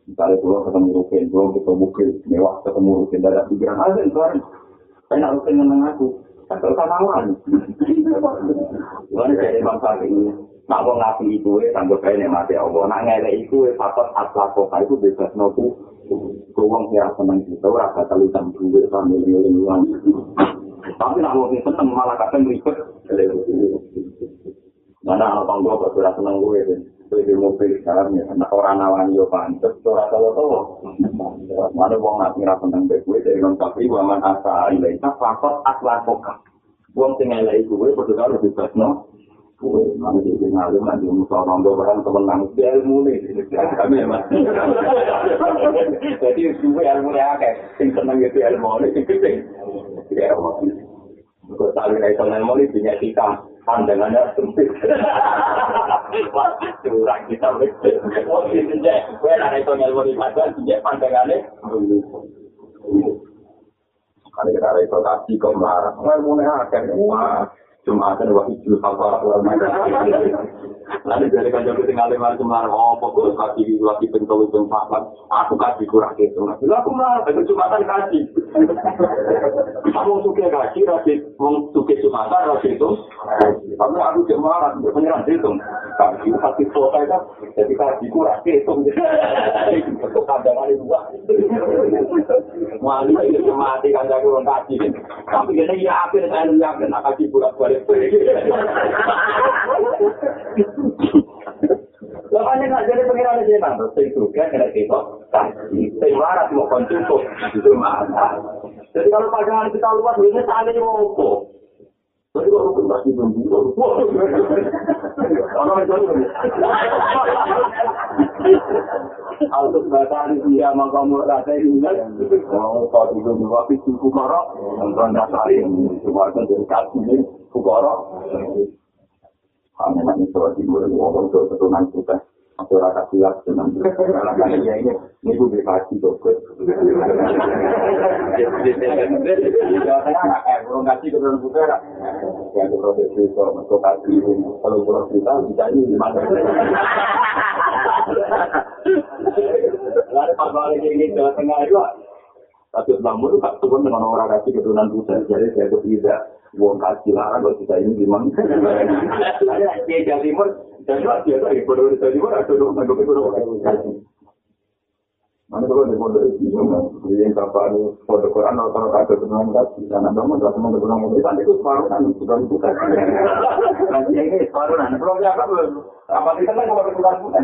Misalnya kalau ketemu rukin, kalau kita bukil, mewah ketemu rukin, ada pikiran aja itu kan. Saya nak rukin menang aku. Kan kalau sama lawan. Lalu dari bangsa ini, Nak wong ngapi iku e tanggo kae nek mati Allah. Nak ngelek iku e fakot asla kok iku bebas nopo. Ku wong ya seneng gitu ora bakal utang duwe famili uang. Tapi nak wong seneng malah kadang ribet. Mana apa gua kok ora seneng gue Jadi mobil sekarang ya, nah orang nawani yo pantes, ora tau tau. Mana wong nak ngira seneng gue dari wong tapi waman asa ilai, fakot asla kok. Wong sing elek iku e padha karo bebas no. Kami di ngalim nanti musuh rondo barang temen nang ilmu nih. Kami emang. Jadi suwe ilmu nih akeh. Sing seneng itu ilmu nih sing gede. Ya ilmu. Kau tahu ilmu ilmu nih punya kita pandangannya sempit. Curang kita betul. Wah itu je. Kue nak ilmu ilmu nih padahal je pandangannya. Kalau kita itu kau marah. Ilmu nih akeh. Wah. Jumatan wa hijul kafar wal Lalu dari kanjeng tinggal lima semar, oh pokok kasih lagi pentol itu aku kasih kurang gitu. Lalu aku marah, itu kasih. Kamu suka kasih, kasih, mau suka jumatan kasih itu. Tapi aku cek marah, penyerang itu. Kasih kasih foto itu, jadi kasih kurang. Itu itu. Wali itu mati kanjeng kurang kasih. Tapi ini ya, akhirnya saya yakin, kasih kurang balik. Makanya nggak jadi pengiran aja terus itu kan? Kena kita sing larat mau mana. Jadi kalau pasangan kita luar ini saling mau apa? Jadi kalau kita masih belum Orang itu Altus batari dia mangkamu rata ini Mau kau itu dua pisu kukara Nonton dasari Cuma itu dari kasih Kukara kami nanti soal timur itu orang itu keturunan kita masyarakat siap dengan kalau ini ini gue tuh Jawa Tengah nggak eh burung kasih keturunan kita ya itu proses itu untuk kasih kalau burung kita bisa ini gimana lalu pas balik ini Jawa Tengah itu tapi namun itu tak turun dengan orang kasih keturunan kita jadi saya itu tidak wong kasih larang kok kita ini gimana? Dia Jawa Timur, dan juga dia tuh ibu dari Jawa Timur ada dong, nggak begitu Mana kalau di pondok itu, di yang kapan pondok Quran atau kalau kata dengan kasih, karena kamu nggak teman dengan mau kita itu separuh kan, sudah bukan. Nanti ini separuh nanti belum ya apa apa kita kan kalau keturunan bukan.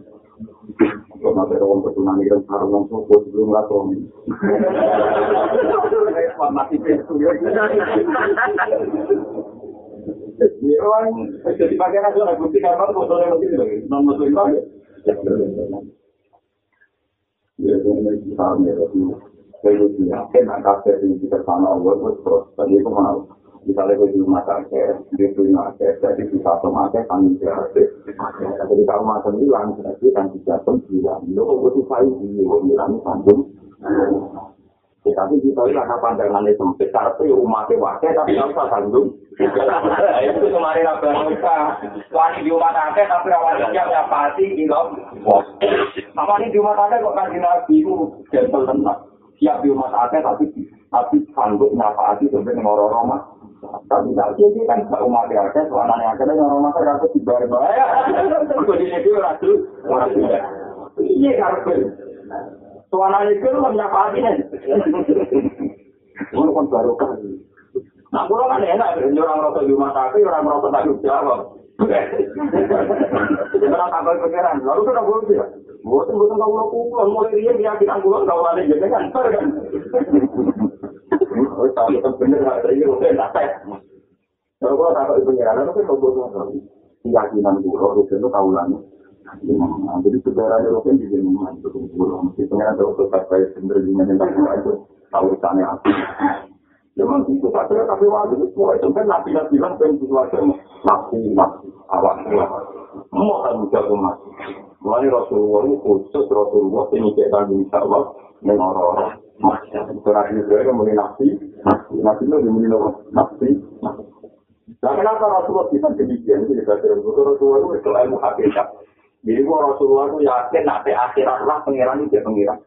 Kalau nanti orang keturunan itu harus langsung buat lakon. Masih itu ya. Ini orang jadi pakai nasional bukti karena fotonya mesti lagi non muslim lagi. Ya, ini kita ambil itu. Saya itu yakin angka dari kita sana Allah terus tadi mau misalnya gue di rumah sakit, di rumah sakit, jadi bisa otomatis kan jadi Jadi kalau macam bilang, jadi kan bisa bilang, lo kok butuh di bilang sambung. Tapi kita ini karena pandangannya sempit, tapi umatnya wakil, tapi nggak usah sambung. Itu kemarin apa kita, wani di rumah sakit, tapi awalnya yang pasti di Apa ini di rumah sakit kok kan nabi itu gentle tenang. Siap di rumah sakit, tapi tapi sanggup nyapa hati sampai ngorong rumah. Tapi tak jadi kan gak umat ya, kan suanan yang ada orang rumah saya di bar bahaya. Aku di sini ratu, orang tidak. Iya karpet. Suanan itu lo nyapa hati kan? Mau kan baru kan. Nah, kalau kan enak, orang rasa di rumah sakit, orang rasa tanggung jawab. Orang tambah pikiran, lalu kita boleh sih. Bukan bukan kau mau pulang, mulai dia keyakinan pulang kau ada jadi kan, Wis tak tetep bener gak ada yo nek tak. Kalau gua tak ibu ngira, itu kan kau ngomong. Keyakinan gua itu itu kaulan. Jadi saudara itu kan di sini itu guru. Mesti pengen ada untuk sampai bener dengan yang tak itu tahu sana aku. Memang itu saja tapi waktu itu semua itu kan nabi nabi bilang kan sesuatu nabi nabi awak semua. Kan jago mas. Mulai Rasulullah itu khusus Rasulullah ini cek tanggung jawab dengan orang-orang. Itu kenapa Rasulullah kita demikian? Itu juga Rasulullah itu ilmu hakikat. Jadi Rasulullah itu yakin nanti akhirat lah pengiran itu pengiran.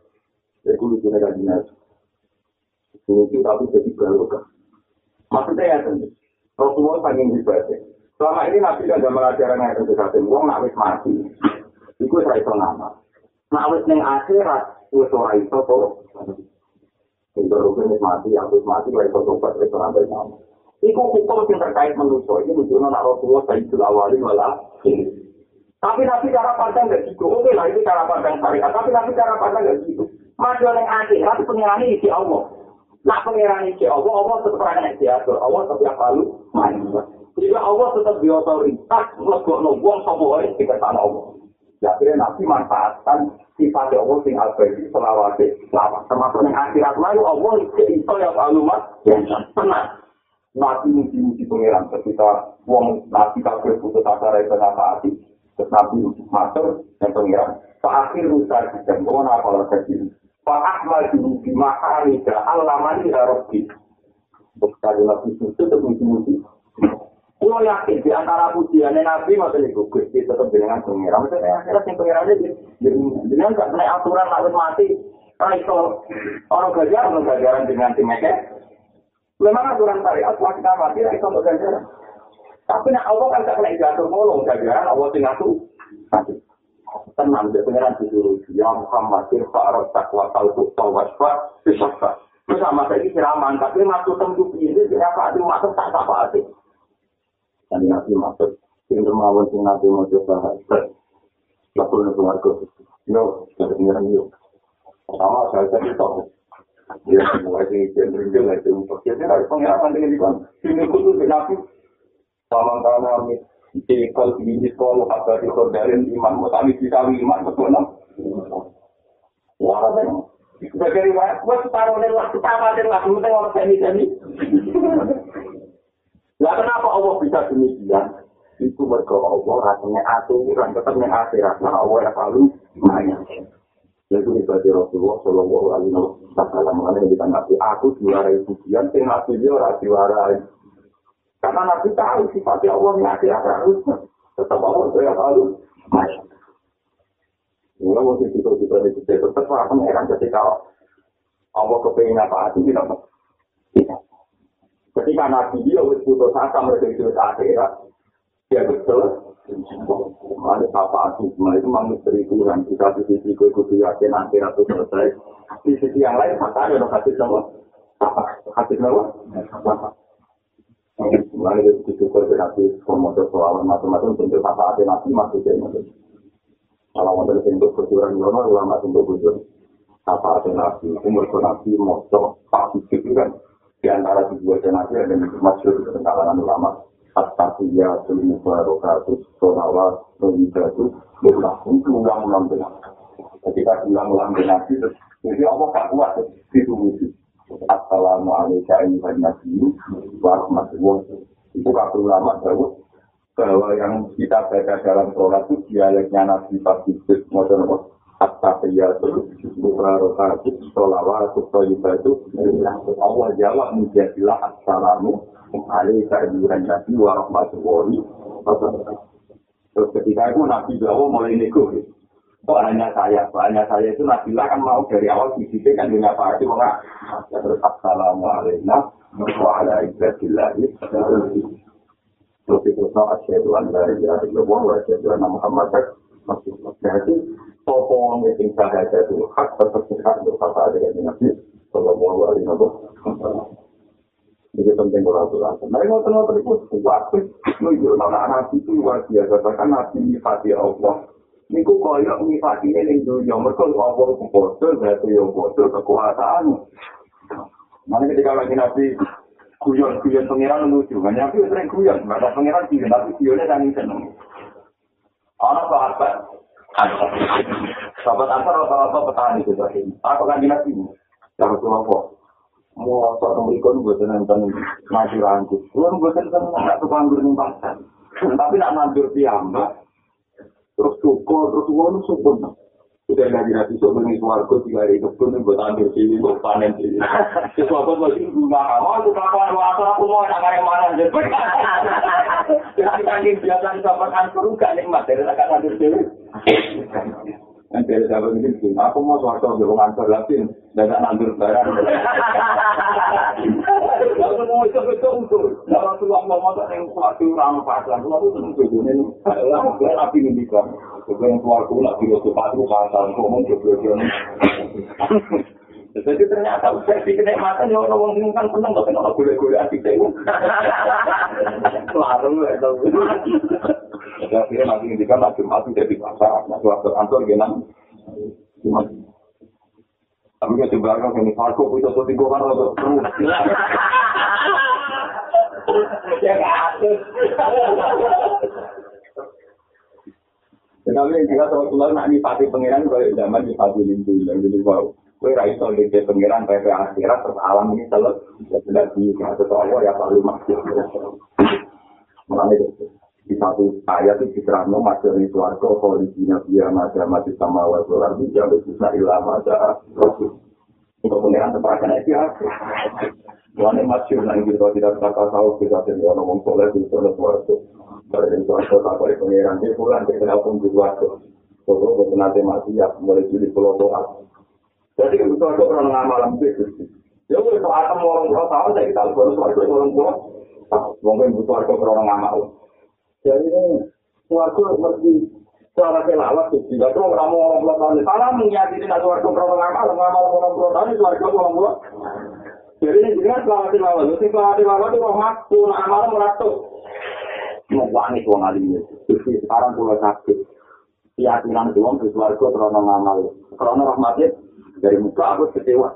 Jadi kudu kita kaji nabi. Kudu tapi jadi baru kan. Maksudnya ya Rasulullah pengen ibadah. Selama ini Nabi tidak mengajarkan yang itu satu. Wong nak wis mati. Iku ora iso nama. Nak wis ning akhirat wis ora iso to. Itu wis mati, aku wis mati iso tobat wis ora nama. Iku hukum yang terkait manusia. Ini menunjukkan nak Rasulullah Sayyidul Awali malah Tapi Nabi cara pandang gak gitu. Oke lah itu cara pandang syariat. Tapi Nabi cara pandang gak gitu. Maju yang akhirat pengirani di Allah. Nak pengirani di Allah, Allah tetap orang yang Allah tetap lalu manusia. Jika Allah tetap di otoritas, nubung semua orang di sana Allah. Ya, akhirnya Nabi manfaatkan sifat Allah sing al-Badi selawati selamat. Termasuk yang akhirat lalu Allah itu yang alumat yang tenang. Nabi muji-muji pengiran ketika wong Nabi kabeh putus asa ra iso hati. Terus Nabi matur yang pengiran. Pak akhir rusak dan wong apa lagi. Pak Ahmad di maharika Allah mani ya Rabbi. Sekali lagi itu tetap muji-muji. Kulo yakin di antara pujiannya Nabi masa niku Gusti tetap dengan pengiran. Maksudnya akhirnya yang pengiran ini dengan gak kena aturan lalu mati. Karena itu orang gajar orang gajaran dengan tim Memang aturan syariat wajib mati itu untuk gajaran. Tapi nak Allah kan tak kena jatuh ngolong gajaran Allah tinggal tuh. Tenang, dia pengiran disuruh. Ya Muhammad, irfa'arot takwa talku tawasfa, bisaffa. Terus sama saya siraman, tapi masuk tentu ini, kenapa ada masuk tak apa-apa dan nabi masuk sing kemawon sing nabi mau coba lapor ke keluarga. Yo dari pengiran yo sama saya tadi tahu ya mulai cenderung lah itu untuk jadi dari pengiran dengan di kan ini kudu nabi sama karena kami di kal di sekolah apa di dari iman mau kami bisa iman betul nam wah sebagai riwayat, gue separuh dari waktu tamat dan waktu itu orang Nah kenapa Allah bisa demikian? Itu mereka Allah rasanya aturan tetap yang akhirat. Nah Allah yang selalu banyak. Jadi ibadah Rasulullah Shallallahu Alaihi Wasallam yang kita nabi aku juara sing nabi dia orang juara. Karena nabi tahu sifatnya Allah yang akhirat harus tetap Allah yang selalu banyak. Mula mungkin kita itu tetap akan heran ketika Allah kepengen apa itu kita tidak. Ketika Nabi dia wis putus asa mereka itu akhirat, dia betul. Ada apa aku cuma itu memang misteri Tuhan. Kita di sisi gue kudu yakin akhirat itu selesai. Di sisi yang lain kata ada dong hadis sama apa hadis apa? Mulai dari situ kau berarti komodo soal macam-macam tentu apa ada nabi maksudnya maksudnya. Kalau mau dari bentuk kejuran Yono, ulama bentuk kejuran. Apa ada nabi, umur nabi, motor, pasti itu kan. Di antara dua jenazah ada masyur di kalangan ulama. At-Taqiyya, Sulimu Barokatus, Sonawat, Nujatu, Berlaku, ulang-ulang dengan ketika ulang-ulang dengan itu jadi Allah tak kuat itu wujud Assalamualaikum warahmatullahi wabarakatuh. Itu kata ulama jauh bahwa yang kita baca dalam sholat itu dialeknya Nabi Pasti Modern At-Tahiyatul Mubarakatuh Sholawatu Thayyibatu Allah jawab Assalamu Alaika Iburan Nabi wa Rahmatullahi Terus ketika itu Nabi Jawa mulai nego Kok hanya saya, kok hanya saya itu Nabi lah kan mau dari awal di sini kan dunia Pak Haji Wah, terus Assalamualaikum warahmatullahi wabarakatuh. Terus itu Muhammad Guyon-guyon pengiran lucu. Nabi sering guyon. Maka pengiran guyon, tapi guyonnya sangat seneng. Anak sahabat, Sahabat Ansar rata-rata petani gitu. Aku kan dinas ini. Ya Rasulullah. Mau sok nomorikon gue nonton maju rangkut. Gue gue kan nggak tukang gue pasar. Tapi nak mandur piyambak. Terus cukup terus uang sempurna. Udah ngaji nabi sok bengi suarga tiga hari kebun buat ambil sini buat panen sini. Sesuatu lagi rumah kamu, tuh kapan waktu aku mau nak kayak mana aja. Jadi kan biasa dapat ansur gak nikmat dari nak ngambil sini. Kan dari sahabat ini, aku mau suarga belum ansur lagi, dan tak nandur barang. Lalu mau itu betul betul. Kalau tuh mau mau yang suatu ramah pasang, lalu tuh betul ini. Lalu gue nabi ini kan. Gue yang keluar gue lagi waktu patu pasang, ngomong ke beliau Jadi ternyata udah di kenikmatan ya orang orang kan seneng tapi orang gule-gule hati saya. Larang ya tau. Jadi akhirnya nanti ngendikan nak Jumat jadi pasar, nak waktu kantor genang. Tapi kalau sebenarnya ini Farko bisa tuh tiga kan untuk terus. Ya kasus. Tapi jika Rasulullah nak nyipati pangeran kalau zaman nyipati lindung dan jadi wow. Kue raiso di pangeran PP akhirat terus alam ini selesai. Sudah di satu Allah ya paling maksud. Mulanya di satu ayat itu diterangkan masuk di suarga kalau di sini dia masih mati sama wasolar itu jangan bisa ilah masa rasul. Untuk pangeran sepakat itu ya. Mulanya masih nanti kita tidak kata tahu kita tidak ngomong soleh di suarga. Dari suatu tak boleh pengiran di bulan kita pun di suatu. Kalau kita nanti mati ya mulai jadi pulau Jadi itu orang ngamal lebih gitu. Ya udah kalau akan orang tua tahu saya kita harus suatu orang tua. Mungkin butuh suatu orang ngamal. Jadi ini suatu mesti cara kelawat itu. Jadi orang mau orang tua tahu. Salah menyakiti nak suatu orang ngamal, ngamal orang tua tahu suatu orang tua. Jadi ini jelas kelawat kelawat. Jadi kelawat kelawat itu rahmat pun amal meratus. Mewani wong alim itu. Sekarang pulau sakit. Keyakinan itu wong bersuarga krono ngamal. Krono rahmatnya dari muka aku kecewa.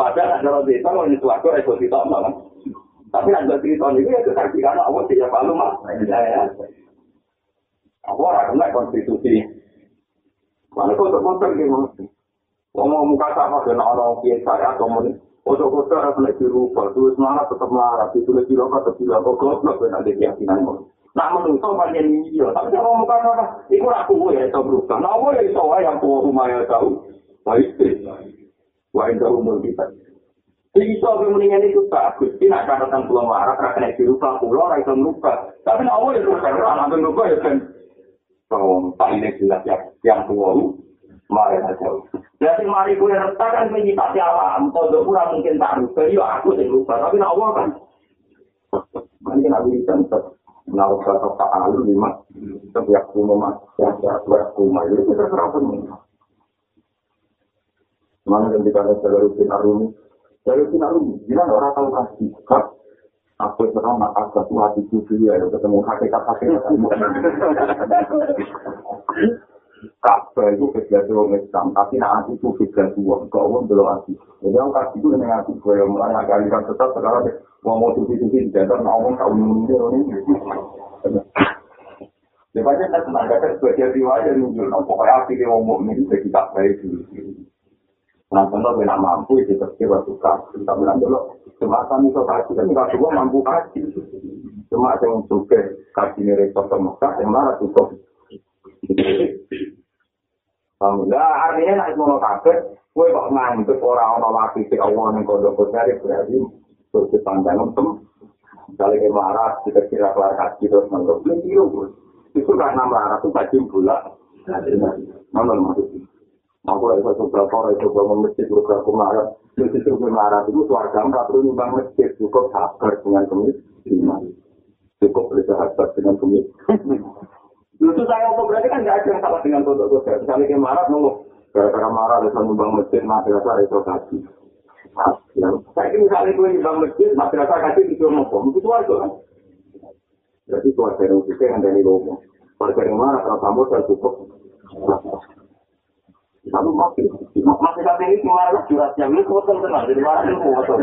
Padahal ada orang desa mau nyusuarga itu tidak malah. Tapi ada cerita ini ya kesaksian Allah tidak malu mah. Aku orang kena konstitusi. Mana kau terkotor gitu. Ngomong muka sama dengan orang biasa ya, komunis. Ojo kota harus naik dirubah, terus semangat tetap marah, itu lagi rokok tetap bilang kok ben nanti keyakinan kok. Nak menungso panjang iya, tapi kalau muka apa, itu aku ya itu berubah. Nah, aku ya itu yang tua rumah ya tahu. Baik sih, wah itu umur kita. Jadi so mendingan itu bagus, tidak catatan pulau marah, karena kena dirubah pulau, orang itu merubah. Tapi nak aku ya berubah, orang itu merubah ya kan. Kalau tak ini jelas yang tua mari aja. Jadi mari gue retakan menyipati alam, kalau kurang mungkin tak rubah, ya aku sih rubah, tapi nak awal kan. Ini aku bisa tetap menaruh kata tak alu lima, setiap rumah mas, setiap rumah itu kita terapkan. Mana kan kita ada jalur rutin arumi, jalur rutin arumi, gimana orang tahu kasih, kak. Aku nak agak tua di tujuh ya, ketemu hakikat hakikat. Kabeh itu kegiatan orang Islam, tapi nanti itu kegiatan uang, kau uang belum hati. Jadi orang kasih itu dengan hati, gue yang mulai agak aliran tetap, sekarang mau mau tujuh-tujuh, jadi mau ngomong kau mundur ini. Ya banyak kan tenaga kan sebagai riwayat muncul, pokoknya hati dia ngomong ini bisa kita baik dulu. Nah, contoh gue mampu, itu waktu kasih, kita bilang dulu, semacam itu kasih, kan nggak semua mampu kasih. Cuma yang suka kasih ini rekor ke Mekah, yang marah cukup. Alhamdulillah, artinya semua kafir, gue kok nganggep orang-orang laki si Allah yang kodok kodok berarti terus dipandang untuk misalnya marah, kita kira kelar kaji terus menurut gue itu itu karena marah itu kaji bulan mana maksudnya aku lagi satu berapa orang itu gue masjid gue berapa marah jadi itu marah itu keluarga nggak perlu nyumbang masjid cukup sabar dengan kemiskinan cukup bersahabat dengan kemiskinan Itu saya apa berarti kan nggak ada yang salah dengan kodok kodok. Misalnya kayak marah nunggu, gara-gara marah bisa nyumbang masjid, madrasah itu kasih. Saya ini misalnya gue nyumbang masjid, madrasah kasih itu ngomong, itu warga kan. Berarti keluarga yang kita yang dari ngomong. Keluarga yang marah kalau kamu saya cukup. Lalu masih, masih kata ini marah curhatnya, ini kotor tenang, jadi marah itu kotor.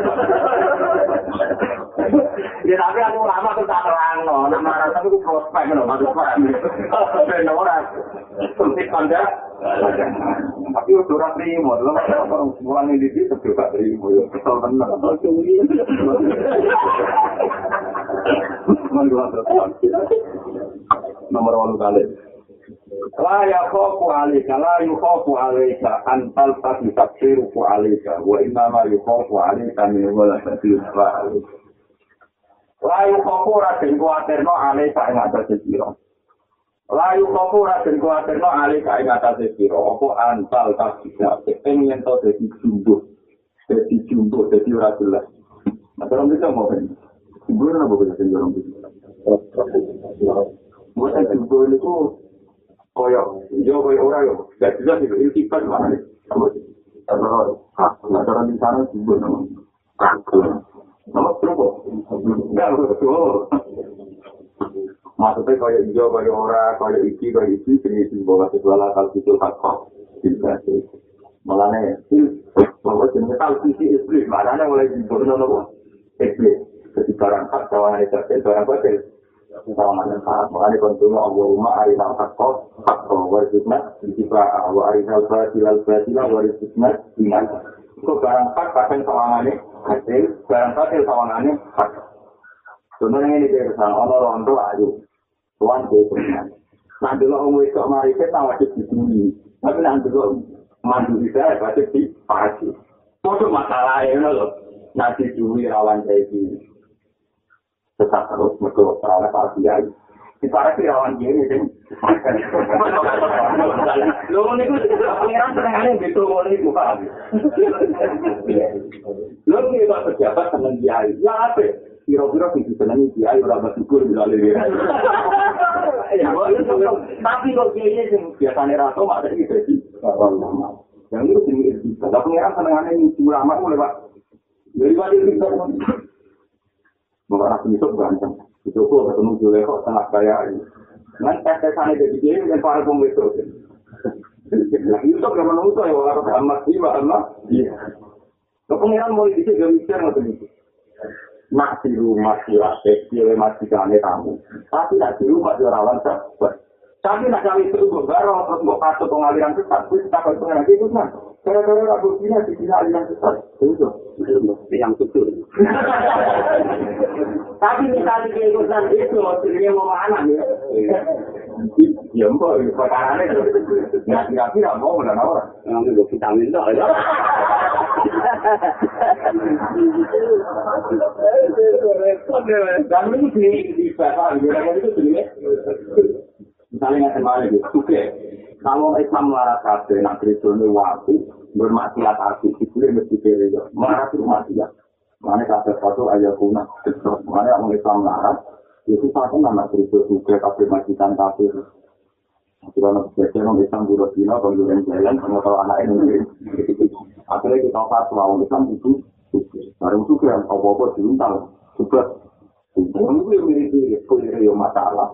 Ya tapi aku lama tuh tak terang no, nak marah tapi aku prospek no, masuk paham. Ben ora. Sempit panda. Tapi udah ora trimo, lho orang mulane di situ juga trimo yo kesel tenan. Nomor walu kali. La ya khofu alika, la alika, antal tak yusabsiru ku alika, wa imama yu khofu alika min wala sabiru wa alika. La yu khofu rasin kuatirno alika ing atas sesiro. La yu khofu rasin kuatirno alika ing atas sesiro, apa antal tak yusabsiru, pengen to dadi jumbo, dadi jumbo, dadi ora jelas. Nah, kalau bisa mau kan, jumbo apa bahasa orang bisa? Bukan jumbo itu koyo yo koyo ora yo gak jelas itu itu sifat mana nih kalau nah cara di sana juga nama maksudnya koyo yo koyo ora koyo iki koyo iki jenis bahwa segala hal itu hak bisa sih. Malah nih bahwa jenis hal sisi iblis mana nih mulai dibunuh nopo? Iblis jadi barang hak kawan itu barang batil Sawangan saat mengenai konsumen Allahumma arinal hakko hakko warisukna Jika wa arinal batilal batila warisukna Dengan Itu barang hak kadang sawangannya hasil Barang batil sawangannya hak Contohnya ini dia kesana Ono rondo ayu Tuan dia sebenarnya Nanti lo umum itu mari kita wajib dibuli Tapi nanti lo mandu bisa wajib dipasi Itu masalahnya loh Nanti dulu rawan kayak gini tetap terus mereka para para kiai di para kirawan kiai ini lo ini tuh pangeran senengannya gitu lo ini buka. Lo ini pak pejabat seneng kiai. Ya apa? Kira-kira bisa senengi kiai orang bersyukur bila lebih tapi kok kiai ini biasanya ratu ada di sini yang itu jenis itu tapi pangeran senengannya ini ulama mulai pak dari pak itu Mengarah besok ganteng. Itu kok ketemu Juleko tengah kaya ini. Nanti tes tesane jadi dia dan para pembetul. Nah, itu kan menunggu ya orang amat sih, amat. Iya. Kepengiran mulai bisa gak mikir nggak begitu. Nak di rumah sila kecil masih kane kamu. Tapi nak di rumah dia rawan sahabat. Tapi nak kali itu gue baru terus mau kasih pengaliran sesat. Terus tak kalau pengen itu. Gara-gara aku punya di sini aliran sesat. Itu yang betul. Tapi misalnya dia ikutan itu, dia mau mana ya? Ya mbak, perkara itu. Nggak kira-kira mau dan orang. Yang itu vitamin tuh. Dan ini di di bapak, itu sendiri. Misalnya nggak kemarin gitu, oke. Kalau Islam larat kabeh, nak Kristen waktu bermaksiat hati, itu dia mesti pilih. Marah itu maksiat. Mana kabeh satu ayat kuna. Mana orang Islam larat, itu satu nama Kristen juga kabeh majikan kabeh. Karena biasanya orang Islam buruh dina, pembunuhan jalan, sama kalau anak ini. Akhirnya kita fatwa, orang Islam itu Baru itu yang apa-apa diuntal. Juga. Itu yang mirip-mirip, itu masalah.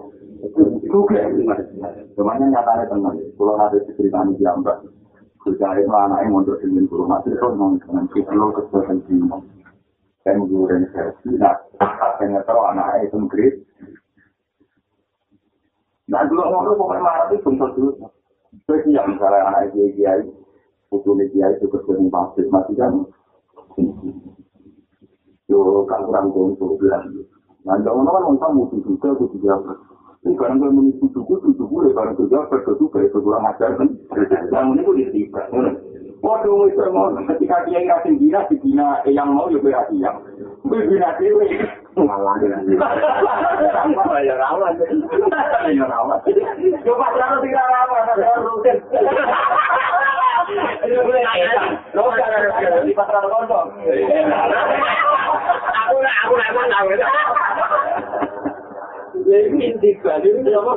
Juga. Cuman nyatanya teman. Kalau ada cerita di jambak. Kerja itu anaknya mondok dengan guru masih dengan kita lo kesempatan Dan guru dan versi. Nah, akhirnya tahu anaknya itu nggerit. Nah, dulu ngomong pokoknya marah itu bentuk dulu. Jadi yang misalnya anak kiai kiai, putu kiai itu kerja pasir masih kan. Yo kan kurang gontok bilang. Nah, jangan kan orang mutu juga, kudu jawab. Ini barang kalau menipu suku, suku ya barang juga berkesuka itu kurang ajar kan. Yang ini pun ditiba. Waduh, itu mau ketika dia nggak tinggi, si Bina yang mau juga berarti yang. Gue Bina dewe. Malah ya. Ya rawan. Ya rawan. Coba jangan tidak rawan, ada rutin. Lo kan di pasar kondom. Aku nak, aku nak, aku nak. Jadi inti balik itu apa?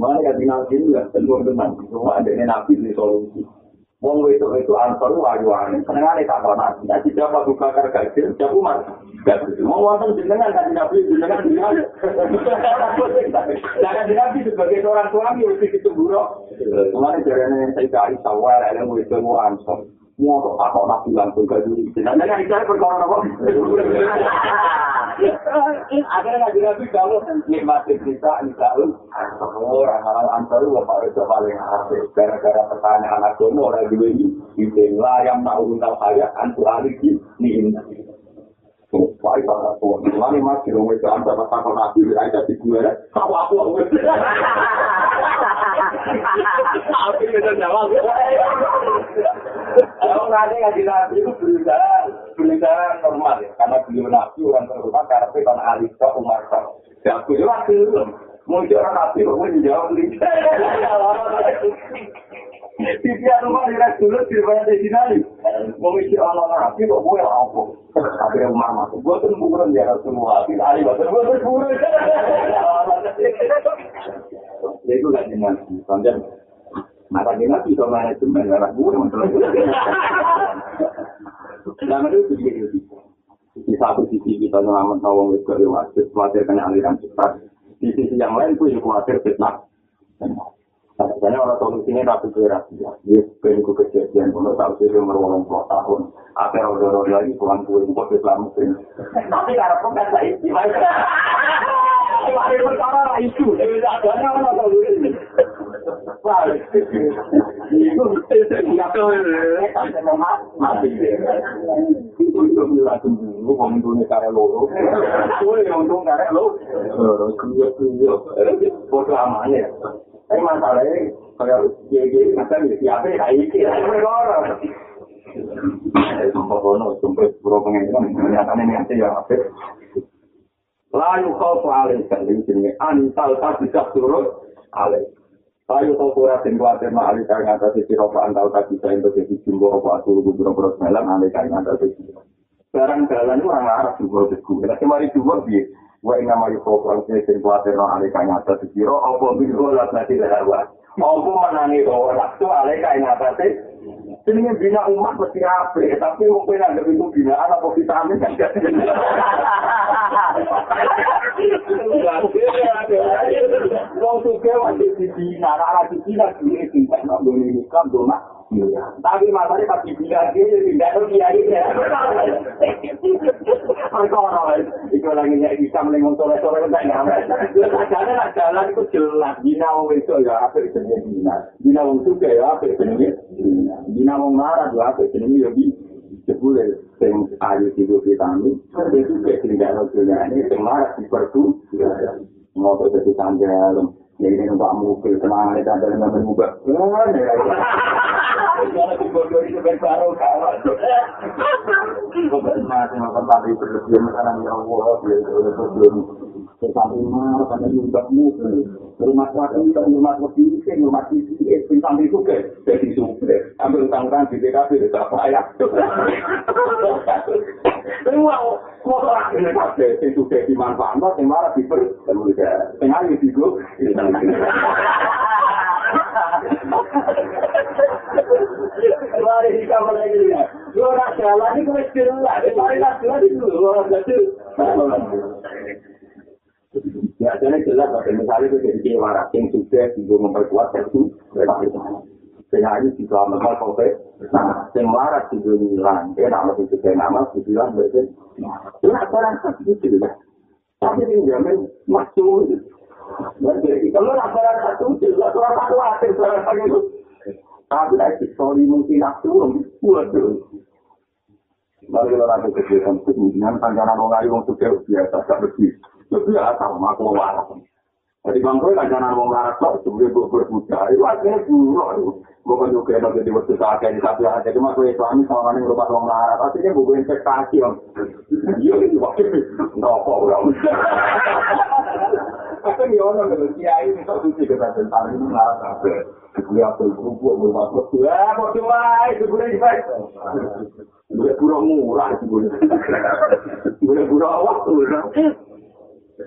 Mana kan nabi itu ya tentu tenang, cuma ada nabi ini solusi. Wong itu itu wayu ane, seneng ane tak tahu nabi. Nanti siapa buka kargajir, siapa mas? Mau wonten jenengan kan nabi jenengan jenengan. Jangan nabi sebagai seorang suami harus itu buruk. Kemarin jarane saya cari sawal, ada itu mau ansor. Mau kok apa nabi langsung gaji. Jangan saya perkara apa? Akhirnya nabi nabi kamu nikmati kita misalnya orang orang antar lu pak itu paling asik gara-gara pertanyaan agama orang dua ini itu yang tahu tentang saya antu aliki nih Wah, itu ada tuan. Mas, itu anda pas takut nabi, aja di gue, tahu aku aku. Tapi itu jawab. Kalau nanti ngaji nabi itu berusaha, berusaha normal ya. Karena beliau nabi orang terutama karena itu kan Alisa Umar Khan. Ya aku juga Mau orang nabi, kok gue dijawab. Pikiran rumah di dulu di rumah di sini. Mau isi orang nabi kok gue apa? Akhirnya Umar masuk. Gue tuh bukan dia semua. Tidak ada bahasa. Gue tuh bukan. Ya itu gak dengan konten. Mata dia nabi sama manajemen. Arah gue masalah. Selama itu begitu. Di satu sisi kita nyelamat nawang wis dari wasit, khawatir kena aliran cepat. Di sisi yang lain pun khawatir fitnah. Karena orang tahu sini tapi kira ya, dia pengen ku kejadian pun tahu sih umur orang tua tahun. Apa orang orang lagi pulang itu kok Islam mungkin. Tapi karena pun kan saya istimewa. Orang kalau gigi, macam ni, siapa yang kayak ini, saya berkorban. Sumpah kono, sumpah bro pengen menyatakan ini nanti ya, apa? Layu kau paling sering sini, antal tak bisa turun, alih. Layu kau kurang tinggal tema alih kaya ngata sisi ropa antal tak bisa untuk jadi jumbo ropa asur gubernur bro semelang alih kaya ngata sisi. Barang jalan itu orang Arab juga begitu. Tapi mari juga biar wa inna ma yukhawfu an sing kuwatir no alika nyata dikira apa biru lan nanti lawa apa menani bahwa waktu alika nyata jenenge bina umat mesti apik tapi mungkin ada itu binaan apa vitamin kan gak Wong suke wajib dibina, arah dibina duit tingkat nak boleh nikah dona. Tapi masalahnya pas dibina dia tidak tahu dia ini. Perkara itu lagi nya bisa melengong sore sore enggak nyampe. Jalan lah jalan itu jelas. Bina wong itu ya apa jenenge bina. Bina wong suke ya apa jenenge bina. Bina wong marah ya apa jenenge ya bina. Sepuluh sing ayu tiga vitamin. Itu kayak tinggal dunia ini sing marah di pertu. ngopo dadi tanggal ini numpak mobil tenang ini tanggal nggak berubah Allah sampai marah karena numpak mobil rumah kuat itu rumah kuat ini rumah ini sampai itu ke jadi supir ambil utang-utang di DKP tidak payah semua motor akhirnya kabeh sing sudah dimanfaatkan sing malah diper sing ayu digo Mari kita mulai ini. Lo nak jalan ini kau jelas. Mari nak jalan itu. Lo jadi. Ya, jadi jelas. Misalnya itu jadi waras yang sudah juga memperkuat itu. sing ayu di dalam nama kowe nah sing waras di dunia dia nama itu kayak nama di bilang berarti itu barang satu itu ya tapi ini jamin masuk berarti kalau nak satu itu lah orang satu akhir barang satu itu tapi lagi story mungkin aku buat dulu Mari kita lakukan kegiatan kemudian panjangan orang ayu untuk biasa tak bersih. Lebih atau makhluk waras. Jadi bangku kan jangan mau marah kok, sebenarnya gue berbuka, itu akhirnya buruk. Gue kan juga enak jadi waktu saat ini, tapi aja cuma gue suami sama orang yang lupa mau marah, akhirnya gue investasi om. Iya itu waktu itu, nopo bro. Tapi ya orang kalau kiai ini kok suci kita tentang ini marah sampai. Gue aku kerupuk, gue masuk, ya kok cuma itu gue invest. Gue kurang murah, gue. Gue kurang waktu,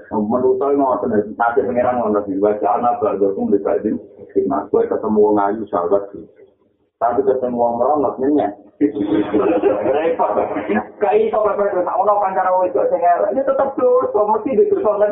menurut saya mau ada nanti pengiran mau nanti baca anak baru pun dibagi nah gue ketemu wong ayu sahabat. Tapi ketemu wong merongot nyenyak. Repot. Kayak itu apa itu tak mau kan cara itu saya ini tetap dosa mesti dosa kan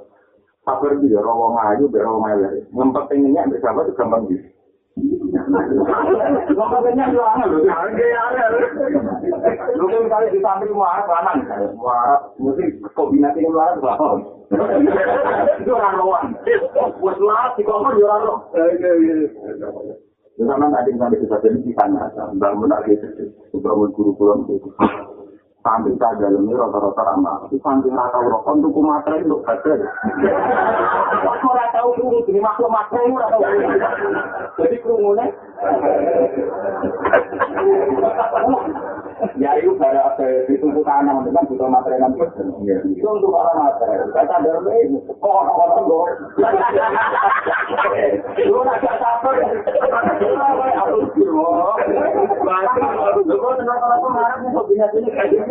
Sabar dia rawa ngayu berawa ngayu. Ngempet pengennya bersabar itu gampang gitu. Ngempetnya itu loh. Lu kan misalnya di santri marah kanan, marah mesti kombinasi marah bahon. Itu orang lawan. Buat marah di kamar di orang lawan. Zaman ada yang sampai bisa jadi di sana, bangun lagi, bangun guru-guru itu. Sampai tak dalamnya rata-rata ramah. Itu sampai rata rokok untuk kumatera itu ada. Aku ora tahu kerungu jadi makhluk materi ora tahu. Jadi kerungunya. Ya itu pada ditunggu tanam itu kan butuh materi nanti. Itu untuk para materi. Kata dalamnya ini kok orang-orang gue. Lu agak sabar. Aku kira. Lu kok kenapa-kenapa marah kok bisa ini kayak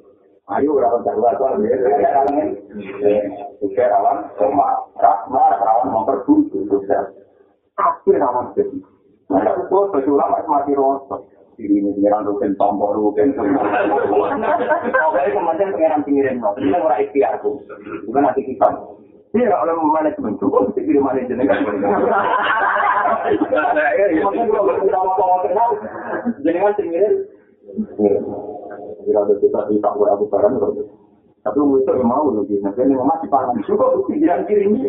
Ayo rawan jadwal ya, rawan juga rawan sama rawan rawan memperburuk juga. Tapi rawan jadi. Nah, itu baju lama mati rosok. Ini ini pengiran rugen tombol rugen. Pokoknya kemudian pengiran pinggirin no. Ini orang ikhtiarku. Bukan nanti kita. Iya, oleh manajemen cukup mesti kirim manajemen kan. Makanya kalau kita mau kenal, jenengan pinggirin. Kira ada kita di tak aku barang Tapi mau itu mau loh, nanti ini parah. Cukup pinggiran kiri ini.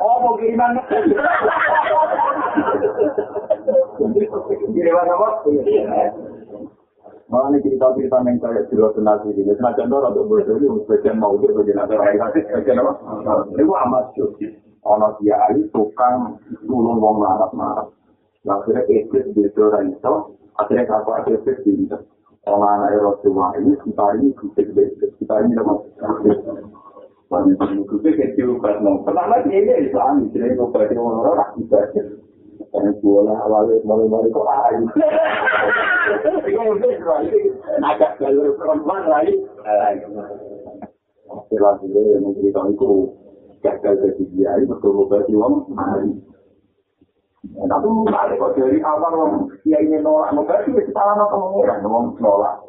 Oh mau kiriman? Kiriman apa? Malah ini cerita-cerita yang kayak di luar senasi ini. Senajan itu untuk bodoh ini, sebagian mau itu, sebagian ada orang yang sebagian apa? Itu amat syuk. Dia ini tukang nulung wong marah-marah. Akhirnya iblis begitu orang itu, akhirnya kakak iblis begitu. Kalau anak Rasulullah ini, kita ini kritik iblis, kita ini lemah. Banyak yang kritik kecil, karena kenapa ini Islam, jadi ngobrol orang-orang ibadah. Karena bola awalnya mulai-mulai kok ayu. Itu mungkin agak jalur perempuan lain. Setelah itu yang mencerita itu gagal jadi dia itu betul-betul di uang. Tapi balik kok dari awal orang dia ingin nolak nolak itu salah pengiran, ngomong nolak.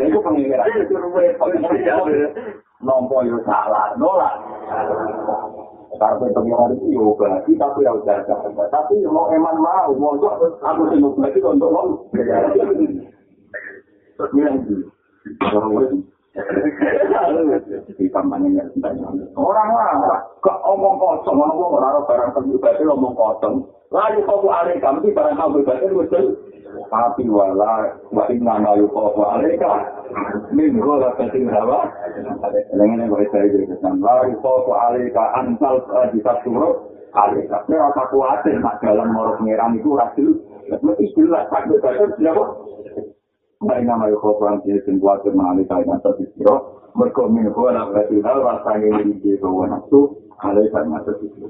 Itu pengiran nompo yo salah nolak. Karena pengiran itu yo berarti tapi yang jaga. Tapi mau eman mau, mau aku sih mau untuk lo. Terus bilang sih, Orang lah, kok omong kosong, omong orang barang pribadi omong kosong. Lalu kau alih kamu barang kamu pribadi betul. Tapi wala, wali nama yuk kau alih kah? Minggu lah penting berapa? Dengan yang boleh saya jelaskan. Lalu kau alih kah antal di satu. Alih kah? Saya rasa khawatir nak dalam morok ngeran itu rasul. Lebih istilah betul siapa? Orang sini sembuh kemana kau yang terus mereka minggu lah berarti hal rasanya ini dia bawa nafsu. Kah masa itu.